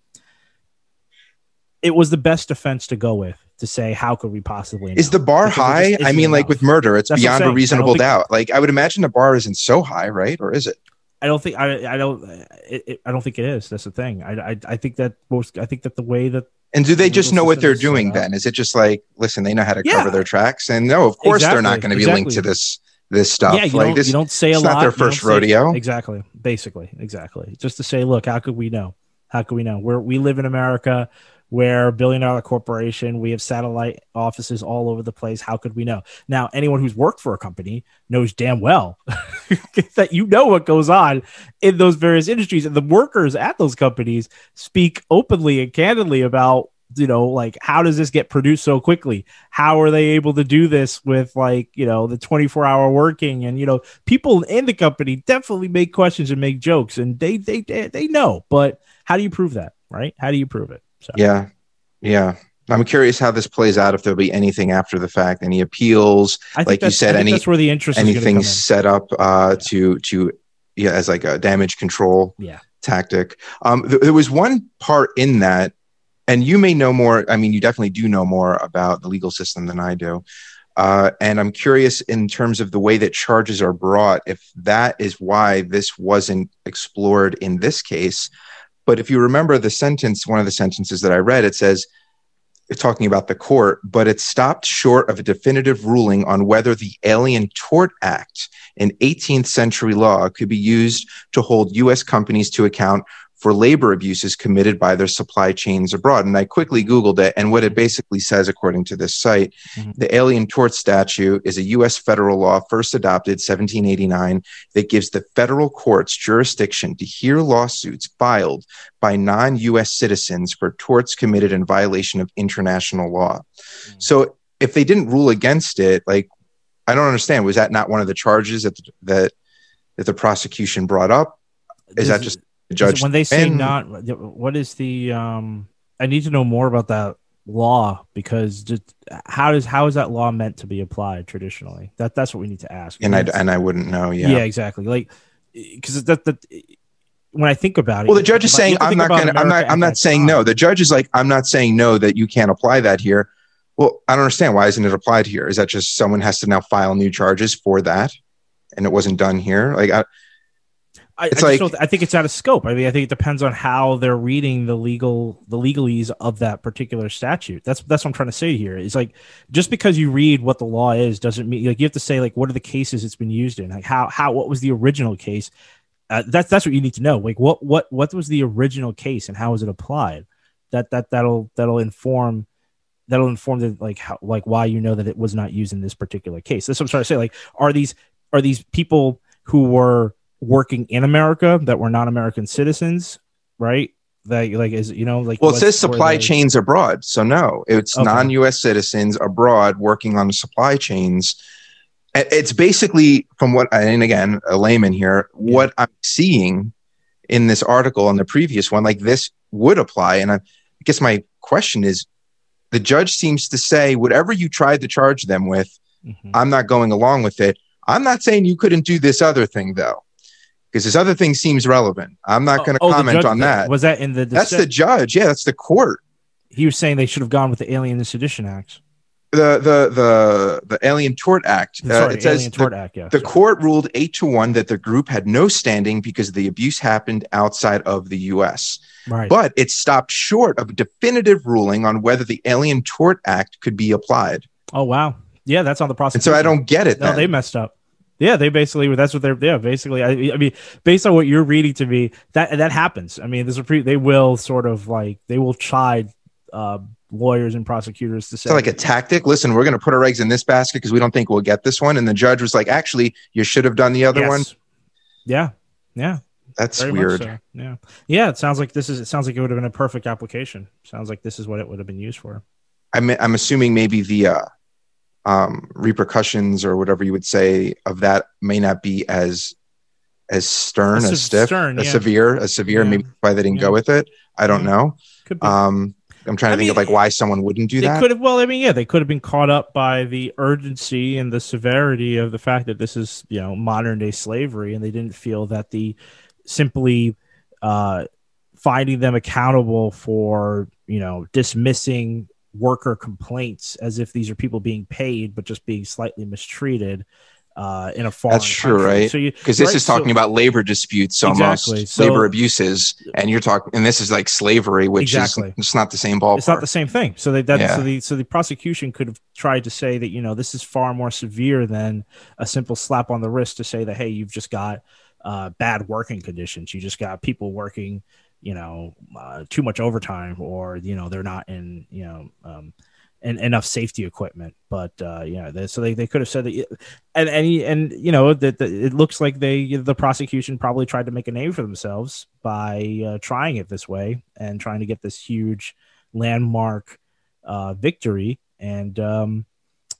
it was the best defense to go with to say how could we possibly is the bar Because high i mean like with murder it's That's beyond a reasonable doubt like i would imagine the bar isn't so high right or is it I don't think I I don't it, it, I don't think it is. That's the thing. I, I I think that most I think that the way that and do they just know what they're doing then is it just like listen they know how to Yeah. cover their tracks and no of course they're not going to be linked to this this stuff yeah you like don't this you don't say a it's lot. not their first say- rodeo. exactly. Basically, exactly. Just to say, look, how could we know? How could we know? We're we live in America. We're billion dollar corporation. We have satellite offices all over the place. How could we know? Now, anyone who's worked for a company knows damn well that you know what goes on in those various industries. And the workers at those companies speak openly and candidly about, you know, like how does this get produced so quickly? How are they able to do this with like, you know, the 24 hour working? And, you know, people in the company definitely make questions and make jokes and they, they, they know. But how do you prove that? Right? How do you prove it? So, yeah yeah i'm curious how this plays out if there'll be anything after the fact any appeals like you said, any- that's where the interest anything in. set up uh Yeah. to to yeah as like a damage control Yeah. tactic um th- there was one part in that and you may know more i mean you definitely do know more about the legal system than i do uh, and i'm curious in terms of the way that charges are brought if that is why this wasn't explored in this case but if you remember the sentence one of the sentences that i read it says talking about the court, but it stopped short of a definitive ruling on whether the Alien Tort Act, an 18th century law, could be used to hold U.S. companies to account for labor abuses committed by their supply chains abroad. And I quickly Googled it, and what it basically says, according to this site, Mhm. the Alien Tort Statute is a U.S. federal law first adopted 1789 that gives the federal courts jurisdiction to hear lawsuits filed by non US citizens for torts committed in violation of international law. Mm. So if they didn't rule against it, like, I don't understand. Was that not one of the charges that that, that the prosecution brought up? Is that just judge? when they say not what is the um i need to know more about that law because just how does how is that law meant to be applied traditionally that that's what we need to ask and I and I wouldn't know. yeah. Yeah. exactly like because that that when i think about it Well, the judge is saying you have to I'm not going to. I'm not. I'm not saying time. no. The judge is like I'm not saying no that you can't apply that here. Well, I don't understand. Why isn't it applied here? Is that just someone has to now file new charges for that, and it wasn't done here? Like, I, I, It's I, like- I think it's out of scope. I mean, I think it depends on how they're reading the legal the legalese of that particular statute. That's that's what I'm trying to say here. It's like just because you read what the law is doesn't mean like you have to say like what are the cases it's been used in? Like how how what was the original case? Uh, that's that's what you need to know. Like what what what was the original case and how was it applied? That that that'll that'll inform that'll inform the like how like why you know that it was not used in this particular case. That's what I'm trying to say. Like are these are these people who were working in America that were not American citizens, right? That like is you know like well, it says supply chains abroad. So no, it's Okay. non-U.S. citizens abroad working on supply chains. It's basically from what, and again, a layman here, what I'm seeing in this article and the previous one, like this would apply. And I guess my question is, the judge seems to say whatever you tried to charge them with, Mhm. I'm not going along with it. I'm not saying you couldn't do this other thing though, because this other thing seems relevant. I'm not going to Oh, comment judge- on that. Was that in the That's the judge. Yeah, that's the court. he was saying they should have gone with the Alien and Sedition Act. The the the the Alien Tort Act. Uh, Sorry, it says the, Act. Yeah, the sorry. court ruled eight to one that the group had no standing because the abuse happened outside of the U.S. right. But it stopped short of a definitive ruling on whether the Alien Tort Act could be applied. oh wow, yeah, that's on the process. And so I don't get it. No, then. they messed up. Yeah, they basically that's what they're yeah basically. I, I mean, based on what you're reading to me, that that happens. I mean, this is pre, they will sort of like they will chide uh, lawyers and prosecutors to say So like a tactic. Listen, we're going to put our eggs in this basket because we don't think we'll get this one. And the judge was like, actually, you should have done the other Yes. one. Yeah, yeah, That's very weird. so. Yeah, yeah. It sounds like this is. It sounds like it would have been a perfect application. Sounds like this is what it would have been used for. I'm I'm assuming maybe the uh, um, repercussions or whatever you would say of that may not be as as stern, As as stiff, stern, as yeah. severe, as severe. Yeah. Maybe why they didn't Yeah. go with it. I don't know. Um, I'm trying to I think of like why someone wouldn't do they that. could have. Well, I mean, yeah, they could have been caught up by the urgency and the severity of the fact that this is, you know, modern day slavery, and they didn't feel that the simply uh, finding them accountable for, you know, dismissing worker complaints as if these are people being paid but just being slightly mistreated uh, in a foreign. That's true, country. right? So you because this right, is talking so- about labor disputes almost Exactly. So- labor abuses and you're talking and this is like slavery which Exactly. is it's not the same ballpark it's not the same thing. So they that Yeah. so the so the prosecution could have tried to say that you know this is far more severe than a simple slap on the wrist to say that hey you've just got uh, bad working conditions. You just got people working you know uh, too much overtime or you know they're not in you know um, en- enough safety equipment. But uh, yeah, they, so they, they could have said that and and and you know that that it looks like they the prosecution probably tried to make a name for themselves by uh, trying it this way and trying to get this huge landmark uh, victory. And um,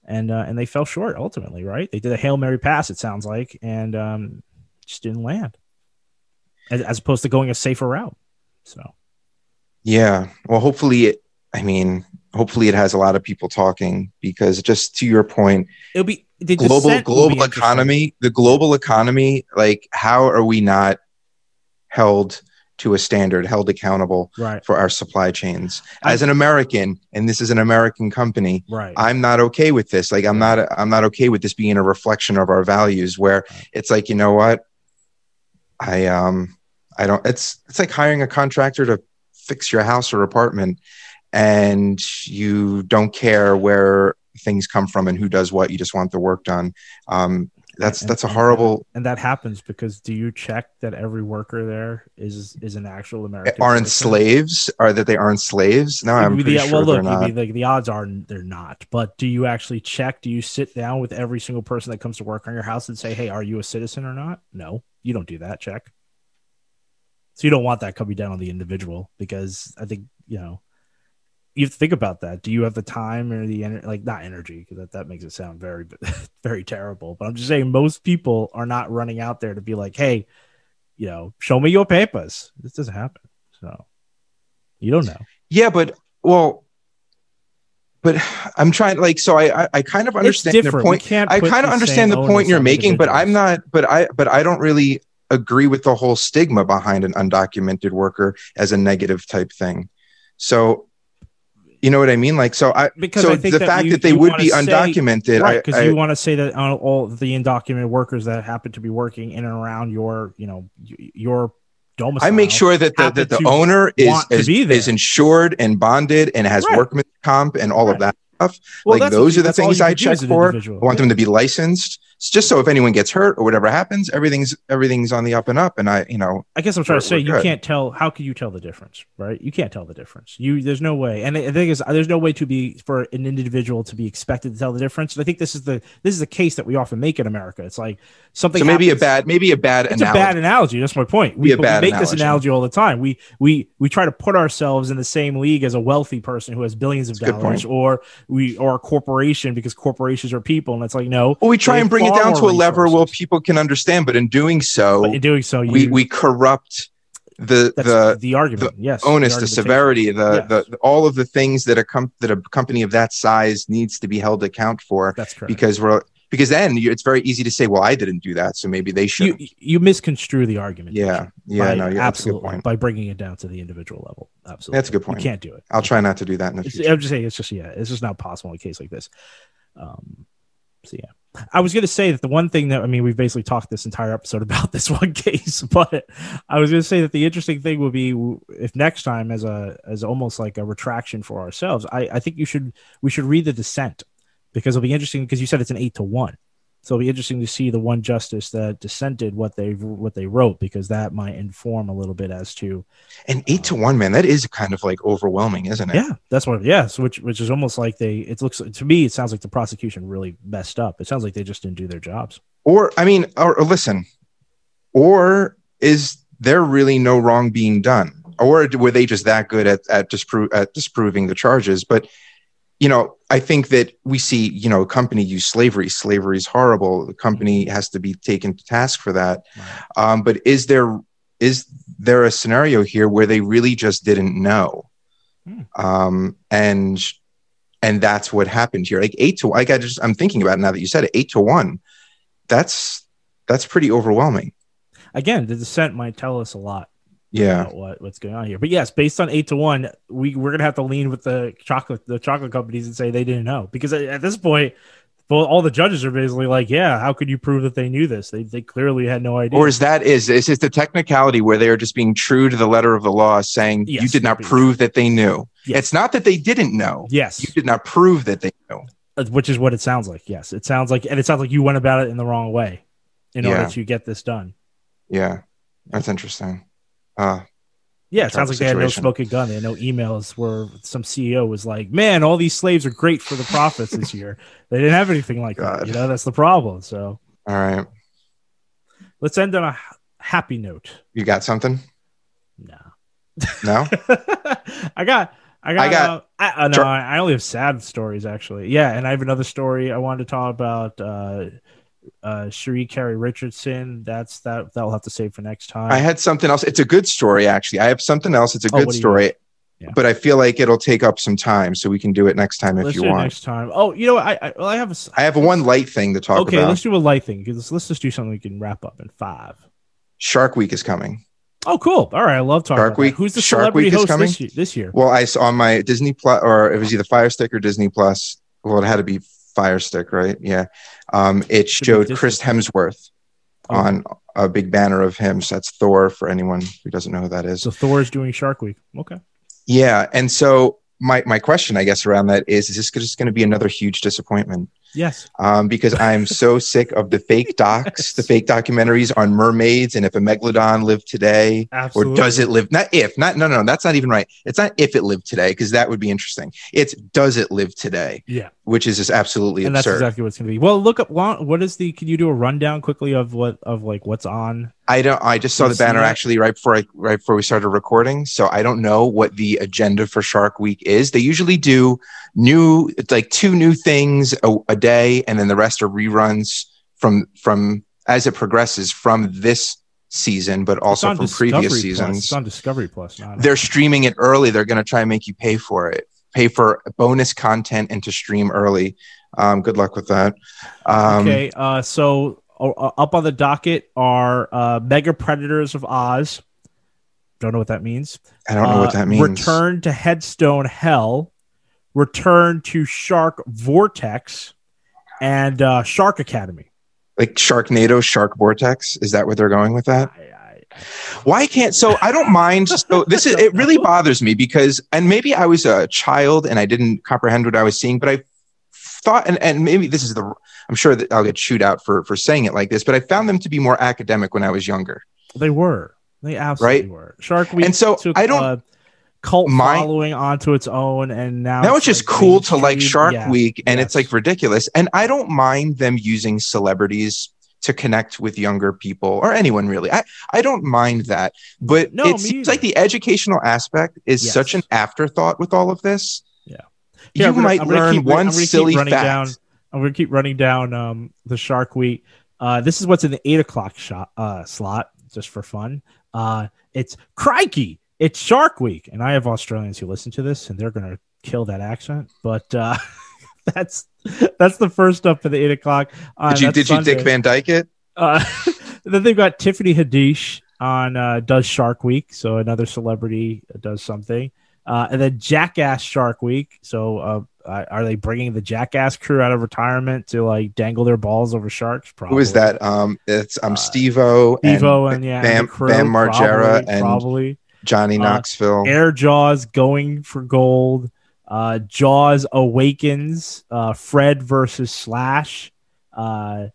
and uh, and they fell short ultimately right? They did a hail mary pass it sounds like and um, just didn't land as, as opposed to going a safer route so. Yeah. Well hopefully it i mean hopefully it has a lot of people talking because just to your point it'll be the global global economy the global economy like how are we not held to a standard held accountable right. for our supply chains? As an american and this is an american company right. I'm not okay with this. Like i'm not i'm not okay with this being a reflection of our values where it's like you know what? I um i don't it's it's like hiring a contractor to fix your house or apartment and you don't care where things come from and who does what you just want the work done um that's And- that's a horrible and that happens because do you check that every worker there is is an actual american aren't citizen? slaves Are that they aren't slaves no i'm pretty the- sure well, they're look, not maybe like the odds are they're not. But do you actually check? Do you sit down with every single person that comes to work on your house and say, "Hey, are you a citizen or not?" No, you don't do that. Check. So you don't want that coming down on the individual because I think you know you have to think about that. Do you have the time or the energy? Like not energy because that, that makes it sound very very terrible. But I'm just saying most people are not running out there to be like, "Hey, you know, show me your papers." This doesn't happen. So you don't know. Yeah, but well, but I'm trying like so I I, I kind of understand the point. I kind of understand the point you're making, but I'm not. But I but I don't really agree with the whole stigma behind an undocumented worker as a negative type thing. So You know what I mean? Like, so I Because so I think the that fact you- that they would be say- undocumented, right I, because you want to say that all, the undocumented workers that happen to be working in and around your you know your domicile I make sure that the, that the owner is is, is insured and bonded and has Right. workman's comp and all Right. of that stuff. Well, like those are the things I check for. individual. I want them to be licensed. It's just so if anyone gets hurt or whatever happens, everything's everything's on the up and up. And I, you know, I guess I'm trying to say you good. can't tell. How can you tell the difference, right? You can't tell the difference. You there's no way, and the thing is, there's no way to be for an individual to be expected to tell the difference. And I think this is the this is the case that we often make in America. It's like something. so maybe a bad maybe a bad It's analogy. a bad analogy. That's my point. We, we make this analogy. analogy all the time. We we we try to put ourselves in the same league as a wealthy person who has billions of That's dollars, or we or a corporation because corporations are people, and it's like no. well, we try and bring it down to a level where people can understand, but in doing so, But in doing so, you, we we corrupt the the the argument. yes, onus, the argumentation. severity, the, Yes. the all of the things that a com- that a company of that size needs to be held account for, That's correct. because we're because then it's very easy to say, well, I didn't do that, so maybe they should. you you misconstrue the argument. yeah, yeah, by, no, yeah, that's a good absolutely point. by bringing it down to the individual level. Absolutely, That's a good point. You can't do it. I'll try not to do that in the It's, future. I'm just saying, it's just yeah, it's just not possible in a case like this. Um, so yeah, I was going to say that the one thing that I mean, we've basically talked this entire episode about this one case, but I was going to say that the interesting thing would be if next time, as a as almost like a retraction for ourselves, I I think you should we should read the dissent because it'll be interesting because you said it's an eight to one. So it'll be interesting to see the one justice that dissented what they what they wrote because that might inform a little bit as to And eight to one, man, that is kind of like overwhelming, isn't it? yeah, that's what. Yeah, so which which is almost like they. It looks to me. It sounds like the prosecution really messed up. It sounds like they just didn't do their jobs. Or I mean, or, or listen, or is there really no wrong being done, or were they just that good at at, dispro- at disproving the charges? But you know, I think that we see, you know, a company use slavery. Slavery is horrible. The company has to be taken to task for that. Um, but is there is there a scenario here where they really just didn't know, Hmm. um, and and that's what happened here? Like eight to like I got just I'm thinking about it now that you said it, eight to one. That's that's pretty overwhelming. Again, the dissent might tell us a lot Yeah, what, what's going on here. But yes, based on eight to one, we we're gonna have to lean with the chocolate the chocolate companies and say they didn't know because at, at this point, well, all the judges are basically like, yeah, how could you prove that they knew this? They they clearly had no idea. or is that is is it the technicality where they are just being true to the letter of the law, saying Yes, you did not prove that they knew. Yes. It's not that they didn't know. yes, You did not prove that they knew. Uh, which is what it sounds like. Yes, it sounds like, and it sounds like you went about it in the wrong way in Yeah. order to get this done. Yeah, that's interesting. Uh, Yeah, it sounds like they had no smoking gun. They had no emails where some CEO was like, "Man, all these slaves are great for the profits this year." They didn't have anything like that. You know, that's the problem. So all right, let's end on a happy note. you got something? No, No. I got. I got. I got- uh, I, uh, no, I only have sad stories actually. Yeah, and I have another story I wanted to talk about. Uh, uh, Sha'Carri Richardson. That's that. That'll have to save for next time. I had something else. It's a good story, actually. I have something else. It's a Oh, good what do you story, Yeah. but I feel like it'll take up some time, so we can do it next time if let's you want. next time. Oh, you know, what? I I, well, I have a. I have one light thing to talk okay, about. Okay, let's do a light thing because let's just do something we can wrap up in five. Shark Week is coming. Oh, cool! All right, I love talking. Shark that. Week- Who's the Shark celebrity Week is host coming? this year? This year? Well, I saw on my Disney Plus, or it was either Fire Stick or Disney Plus. Well, it had to be Fire Stick, right? Yeah. Um, it showed Chris Hemsworth Oh. on a big banner of him. So that's Thor for anyone who doesn't know who that is. So Thor is doing Shark Week. Okay. Yeah, and so my my question, I guess, around that is: Is this just going to be another huge disappointment? Yes. Um, because I'm so sick of the fake docs, the fake documentaries on mermaids, and if a megalodon lived today, Absolutely. or does it live? Not if, not no, no, no that's not even right. It's not if it lived today, because that would be interesting. It's does it live today, Yeah, which is just absolutely and that's absurd. exactly what it's going to be. Well, look up. What is the? Can you do a rundown quickly of what of like what's on? I don't. I just saw the banner actually right before I right before we started recording. So I don't know what the agenda for Shark Week is. They usually do new, it's like two new things a, a day, and then the rest are reruns from from as it progresses from this season, but also from Discovery previous Plus. seasons. It's on Discovery Plus. Not They're streaming it early. They're going to try and make you pay for it, pay for bonus content and to stream early. Um, good luck with that. Um, okay. Uh, so uh, up on the docket are uh, Mega Predators of Oz. Don't know what that means. I don't know what Uh, that means. Return to Headstone Hell, Return to Shark Vortex, and uh, Shark Academy. Like Sharknado, Shark Vortex. Is that where they're going with that? I, I, Why can't so I don't mind so this is it really bothers me because and maybe I was a child and I didn't comprehend what I was seeing, but I thought and, and maybe this is the I'm sure that I'll get chewed out for for saying it like this, but I found them to be more academic when I was younger. they were. They absolutely Right? were. Shark Week And so, took I don't- a cult My- following onto its own, and now now it's just like cool to like. Shark Yeah. Week and Yes. it's like ridiculous. And I don't mind them using celebrities to connect with younger people or anyone really. I, I don't mind that. But No, it seems either. like the educational aspect is Yes. such an afterthought with all of this. Yeah. You Yeah, gonna- might learn keep- one I'm gonna keep silly running fact. down- I'm gonna keep running down um, the Shark Week. Uh, this is what's in the eight o'clock shot uh, slot, just for fun. Uh, it's crikey, it's Shark Week, and I have Australians who listen to this, and they're gonna kill that accent. But uh, that's that's the first up for the eight o'clock. Uh, Did you did you Sunday. Dick Van Dyke it? Uh, then they've got Tiffany Haddish on uh, does Shark Week, so another celebrity does something, uh, and then Jackass Shark Week. So uh, uh, are they bringing the Jackass crew out of retirement to like dangle their balls over sharks? Probably. Who is that? Um, it's um Uh, Steve-O Evo and and, yeah, and Bam, crew, Bam Margera probably, and probably Johnny uh, Knoxville. Air Jaws going for gold. Uh, Jaws awakens. Uh, Fred versus Slash. Uh,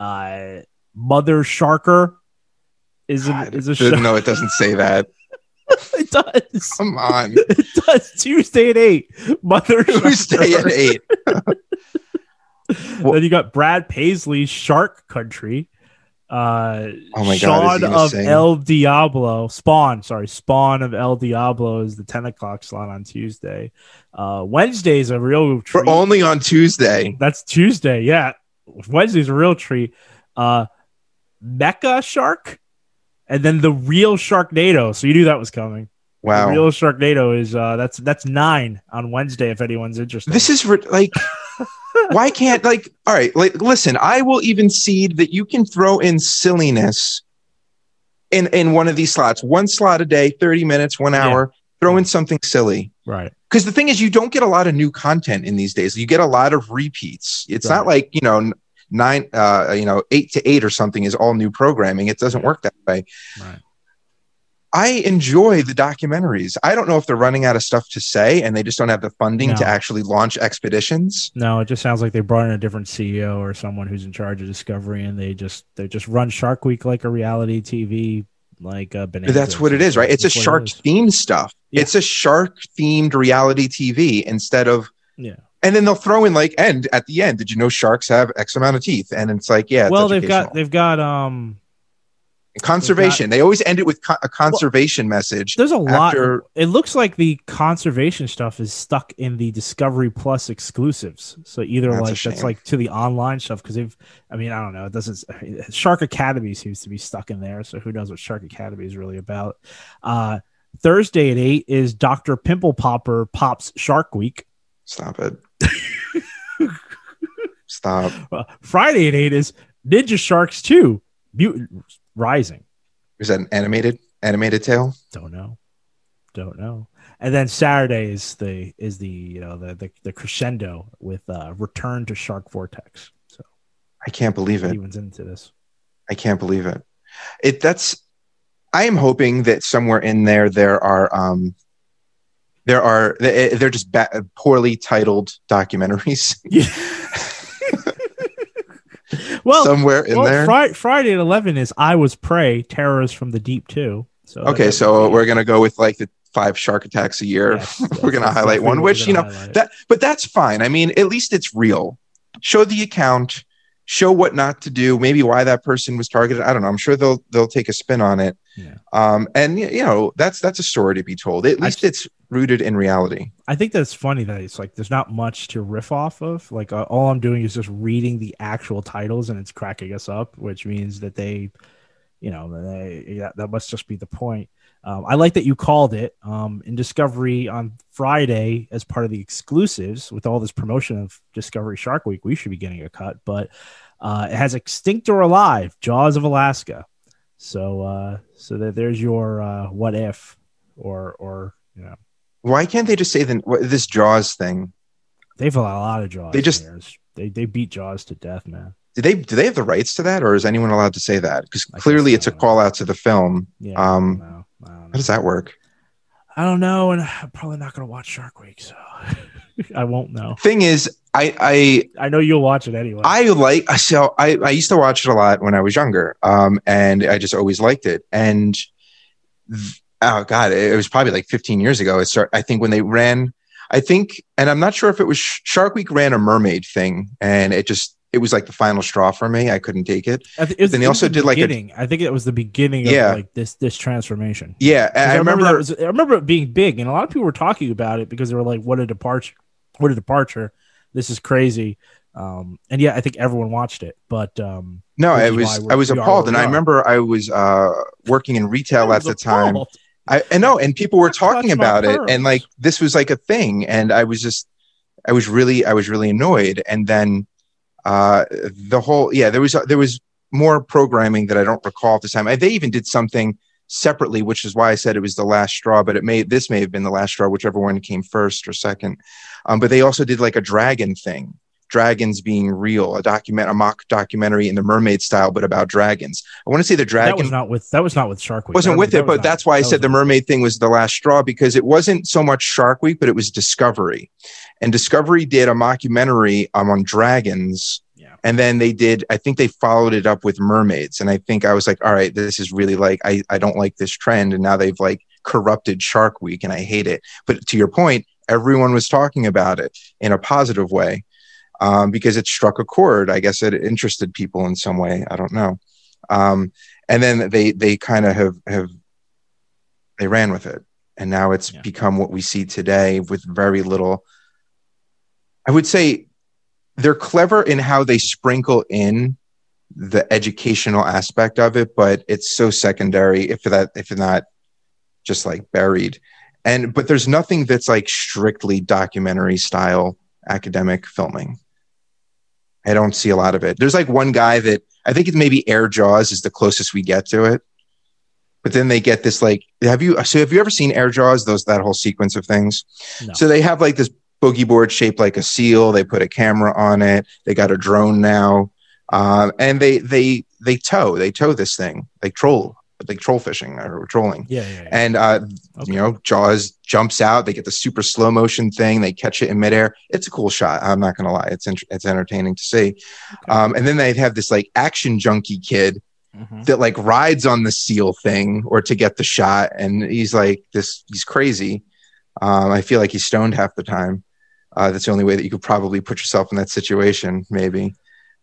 uh, Mother Sharker is a, God, is a show. no, it doesn't say that. it does. Come on. It does. Tuesday at eight. Mother Tuesday at Sharker. eight. then you got Brad Paisley's Shark Country. Uh, Oh my God, is Shaun of sing? El Diablo. Spawn, sorry, Spawn of El Diablo is the ten o'clock slot on Tuesday. Uh, Wednesday's a real treat. We're only on Tuesday. That's Tuesday. Yeah, Wednesday's a real treat. Uh, Mecha Shark, and then the real Sharknado. So you knew that was coming. The Wow. real Sharknado is uh, that's that's nine on Wednesday if anyone's interested. This is ri- like, why can't like? All right, like listen. I will even cede that you can throw in silliness in in one of these slots. One slot a day, thirty minutes, one Yeah. hour. Throw in something silly. right. Because the thing is, you don't get a lot of new content in these days. You get a lot of repeats. It's Right. not like you know nine, uh, you know, eight to eight or something is all new programming. It doesn't work that way. Right. I enjoy the documentaries. I don't know if they're running out of stuff to say and they just don't have the funding No. to actually launch expeditions. No, it just sounds like they brought in a different CEO or someone who's in charge of Discovery, and they just they just run Shark Week like a reality TV, like a Bonanza. That's what it is, right? It's a That's it shark is. themed stuff. Yeah. It's a shark themed reality TV instead of Yeah. and then they'll throw in like end at the end. Did you know sharks have X amount of teeth? And it's like, yeah, it's Well, they've got they've got um. Conservation. They always end it with co- a conservation message. There's a lot. It looks like the conservation stuff is stuck in the Discovery Plus exclusives. So either That's like that's like to the online stuff because they've. I mean, I don't know. It doesn't. Shark Academy seems to be stuck in there. So who knows what Shark Academy is really about? Uh, Thursday at eight is Doctor Pimple Popper pops Shark Week. Stop it. Stop. Uh, Friday at eight is Ninja Sharks Two Mutant Rising. Is that an animated animated tale? Don't know. Don't know. And then Saturday is the is the you know the the, the crescendo with uh Return to Shark Vortex. So I can't believe it. anyone's into this. I can't believe it. It that's I am hoping that somewhere in there there are um there are they- they're just ba- poorly titled documentaries Yeah. well, somewhere in well there. Fri- Friday at eleven is I Was Prey, Terrors from the Deep too. So okay, so we're gonna go with like the five shark attacks a year. Yes, we're gonna highlight one, which you know highlight. that, but that's fine. I mean, at least it's real. Show the account, show what not to do, maybe why that person was targeted. I don't know. I'm sure they'll they'll take a spin on it. Yeah. Um, and you know that's that's a story to be told. At least it's rooted in reality. I think that's funny that it's like there's not much to riff off of. Like uh, all I'm doing is just reading the actual titles and it's cracking us up, which means that they, you know, they, yeah, that must just be the point. Um, I like that you called it um, in Discovery on Friday as part of the exclusives with all this promotion of Discovery Shark Week. We should be getting a cut, but uh, it has Extinct or Alive, Jaws of Alaska. So, uh, so that there's your uh, what if, or or you know, Why can't they just say the, this Jaws thing? They've a lot of Jaws. They just- players. they they beat Jaws to death, man. Do they do they have the rights to that, or is anyone allowed to say that? Because clearly it's a call out to the film. Yeah. Um, I. I How does that work? I don't know, and I'm probably not gonna watch Shark Week, so I won't know. Thing is, I I I know you'll watch it anyway. I like so I, I used to watch it a lot when I was younger, um, and I just always liked it. And th- oh god, it was probably like 15 years ago. It start, I think when they ran, I think, and I'm not sure if it was Shark Week ran a mermaid thing, and it just it was like the final straw for me. I couldn't take it. I th- it was- then they also the did, like, a-. I think it was the beginning Yeah. of like this this transformation. Yeah, and I, remember. that was, I remember it being big, and a lot of people were talking about it because they were like, "What a departure! What a departure! This is crazy." Um, and yeah, I think everyone watched it, but um, no, I was I was appalled, and I remember I was uh, working in retail I at the time. I, I know, and people were talking about it, and like this was like a thing, and I was just, I was really, I was really annoyed, and then uh, the whole, yeah, there was there was more programming that I don't recall at the time. They even did something separately, which is why I said it was the last straw, but it may this may have been the last straw, whichever one came first or second. Um, but they also did like a dragon thing. Dragons being real, a document, a mock documentary in the mermaid style, but about dragons. I want to say the dragon That was not with that was not with Shark Week. wasn't That with it, but not- that's why I that said the mermaid thing was the last straw because it wasn't so much Shark Week, but it was Discovery, and Discovery did a mockumentary um, on dragons, Yeah. and then they did. I think they followed it up with mermaids, and I think I was like, all right, this is really like I I don't like this trend, and now they've like corrupted Shark Week, and I hate it. But to your point, everyone was talking about it in a positive way. Um, because it struck a chord. I guess it interested people in some way. I don't know. Um, and then they they kind of have have they ran with it and now it's Yeah. become what we see today with very little i would say they're clever in how they sprinkle in the educational aspect of it but it's so secondary if that if not just like buried and but there's nothing that's like strictly documentary style academic filming i don't see a lot of it. There's like one guy that i think it's maybe air jaws is the closest we get to it. But then they get this like have you so have you ever seen air jaws those that whole sequence of things? No. so they have like this boogie board shaped like a seal. They put a camera on it. They got a drone now. Um, and they they they tow they tow this thing they troll like troll fishing or trolling. Yeah, yeah, yeah. and uh, Okay. you know jaws jumps out. They get the super slow motion thing. They catch it in midair. It's a cool shot. I'm not gonna lie. It's int- it's entertaining to see. Um, and then they'd have this like action junkie kid Mhm. that like rides on the seal thing or to get the shot. And he's like this he's crazy. Um, i feel like he's stoned half the time. Uh, that's the only way that you could probably put yourself in that situation maybe.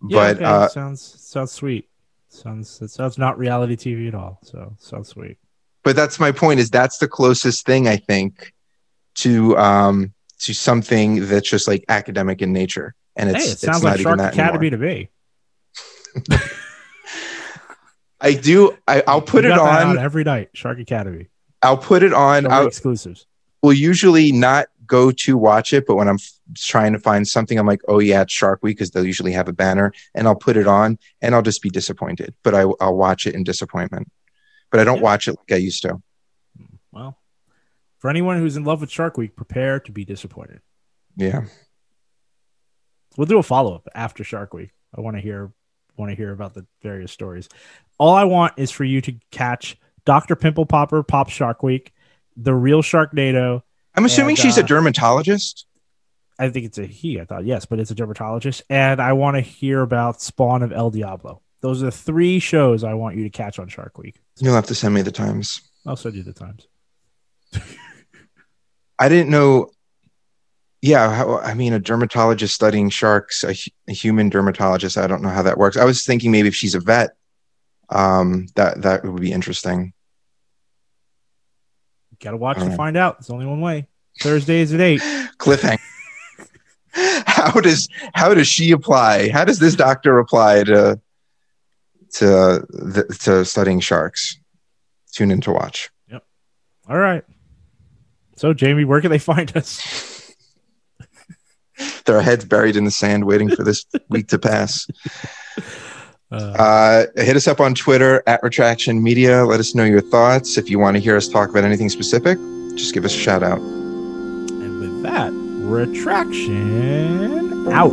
Yeah, but okay, uh, sounds sounds sweet. Sounds it sounds not reality TV at all. So sounds sweet. but that's my point is that's the closest thing i think to um to something that's just like academic in nature and it's hey, it it's sounds not like even Shark that Academy anymore. to me. i do I, i'll put it on every night. Shark Academy. i'll put it on I'll, exclusives. Well, usually not go to watch it, but when I'm f- trying to find something, I'm like, oh yeah, it's Shark Week because they'll usually have a banner, and I'll put it on, and I'll just be disappointed. But I, I'll watch it in disappointment. But I don't Yeah. watch it like I used to. Well, for anyone who's in love with Shark Week, prepare to be disappointed. Yeah, We'll do a follow up after Shark Week. I want to hear want to hear about the various stories. All I want is for you to catch Dr. Pimple Popper Pop Shark Week, The Real Sharknado. I'm assuming And, she's a uh, dermatologist. I think it's a he, I thought, yes, but it's a dermatologist. And I want to hear about Spawn of El Diablo. Those are the three shows I want you to catch on Shark Week. You'll have to send me the times. I'll send you the times. I didn't know. Yeah, how, I mean, a dermatologist studying sharks, a, a human dermatologist. I don't know how that works. I was thinking maybe if she's a vet, um, that that would be interesting. Got to watch All to right. find out. It's only one way. Thursdays at 8. cliffhanger. how does how does she apply? How does this doctor apply to to the, to studying sharks? Tune in to watch. Yep. All right. So, Jamie, where can they find us? Their heads buried in the sand, waiting for this week to pass. Uh, Uh, hit us up on Twitter at Retraction Media. Let us know your thoughts. If you want to hear us talk about anything specific, just give us a shout out. And with that, retraction out.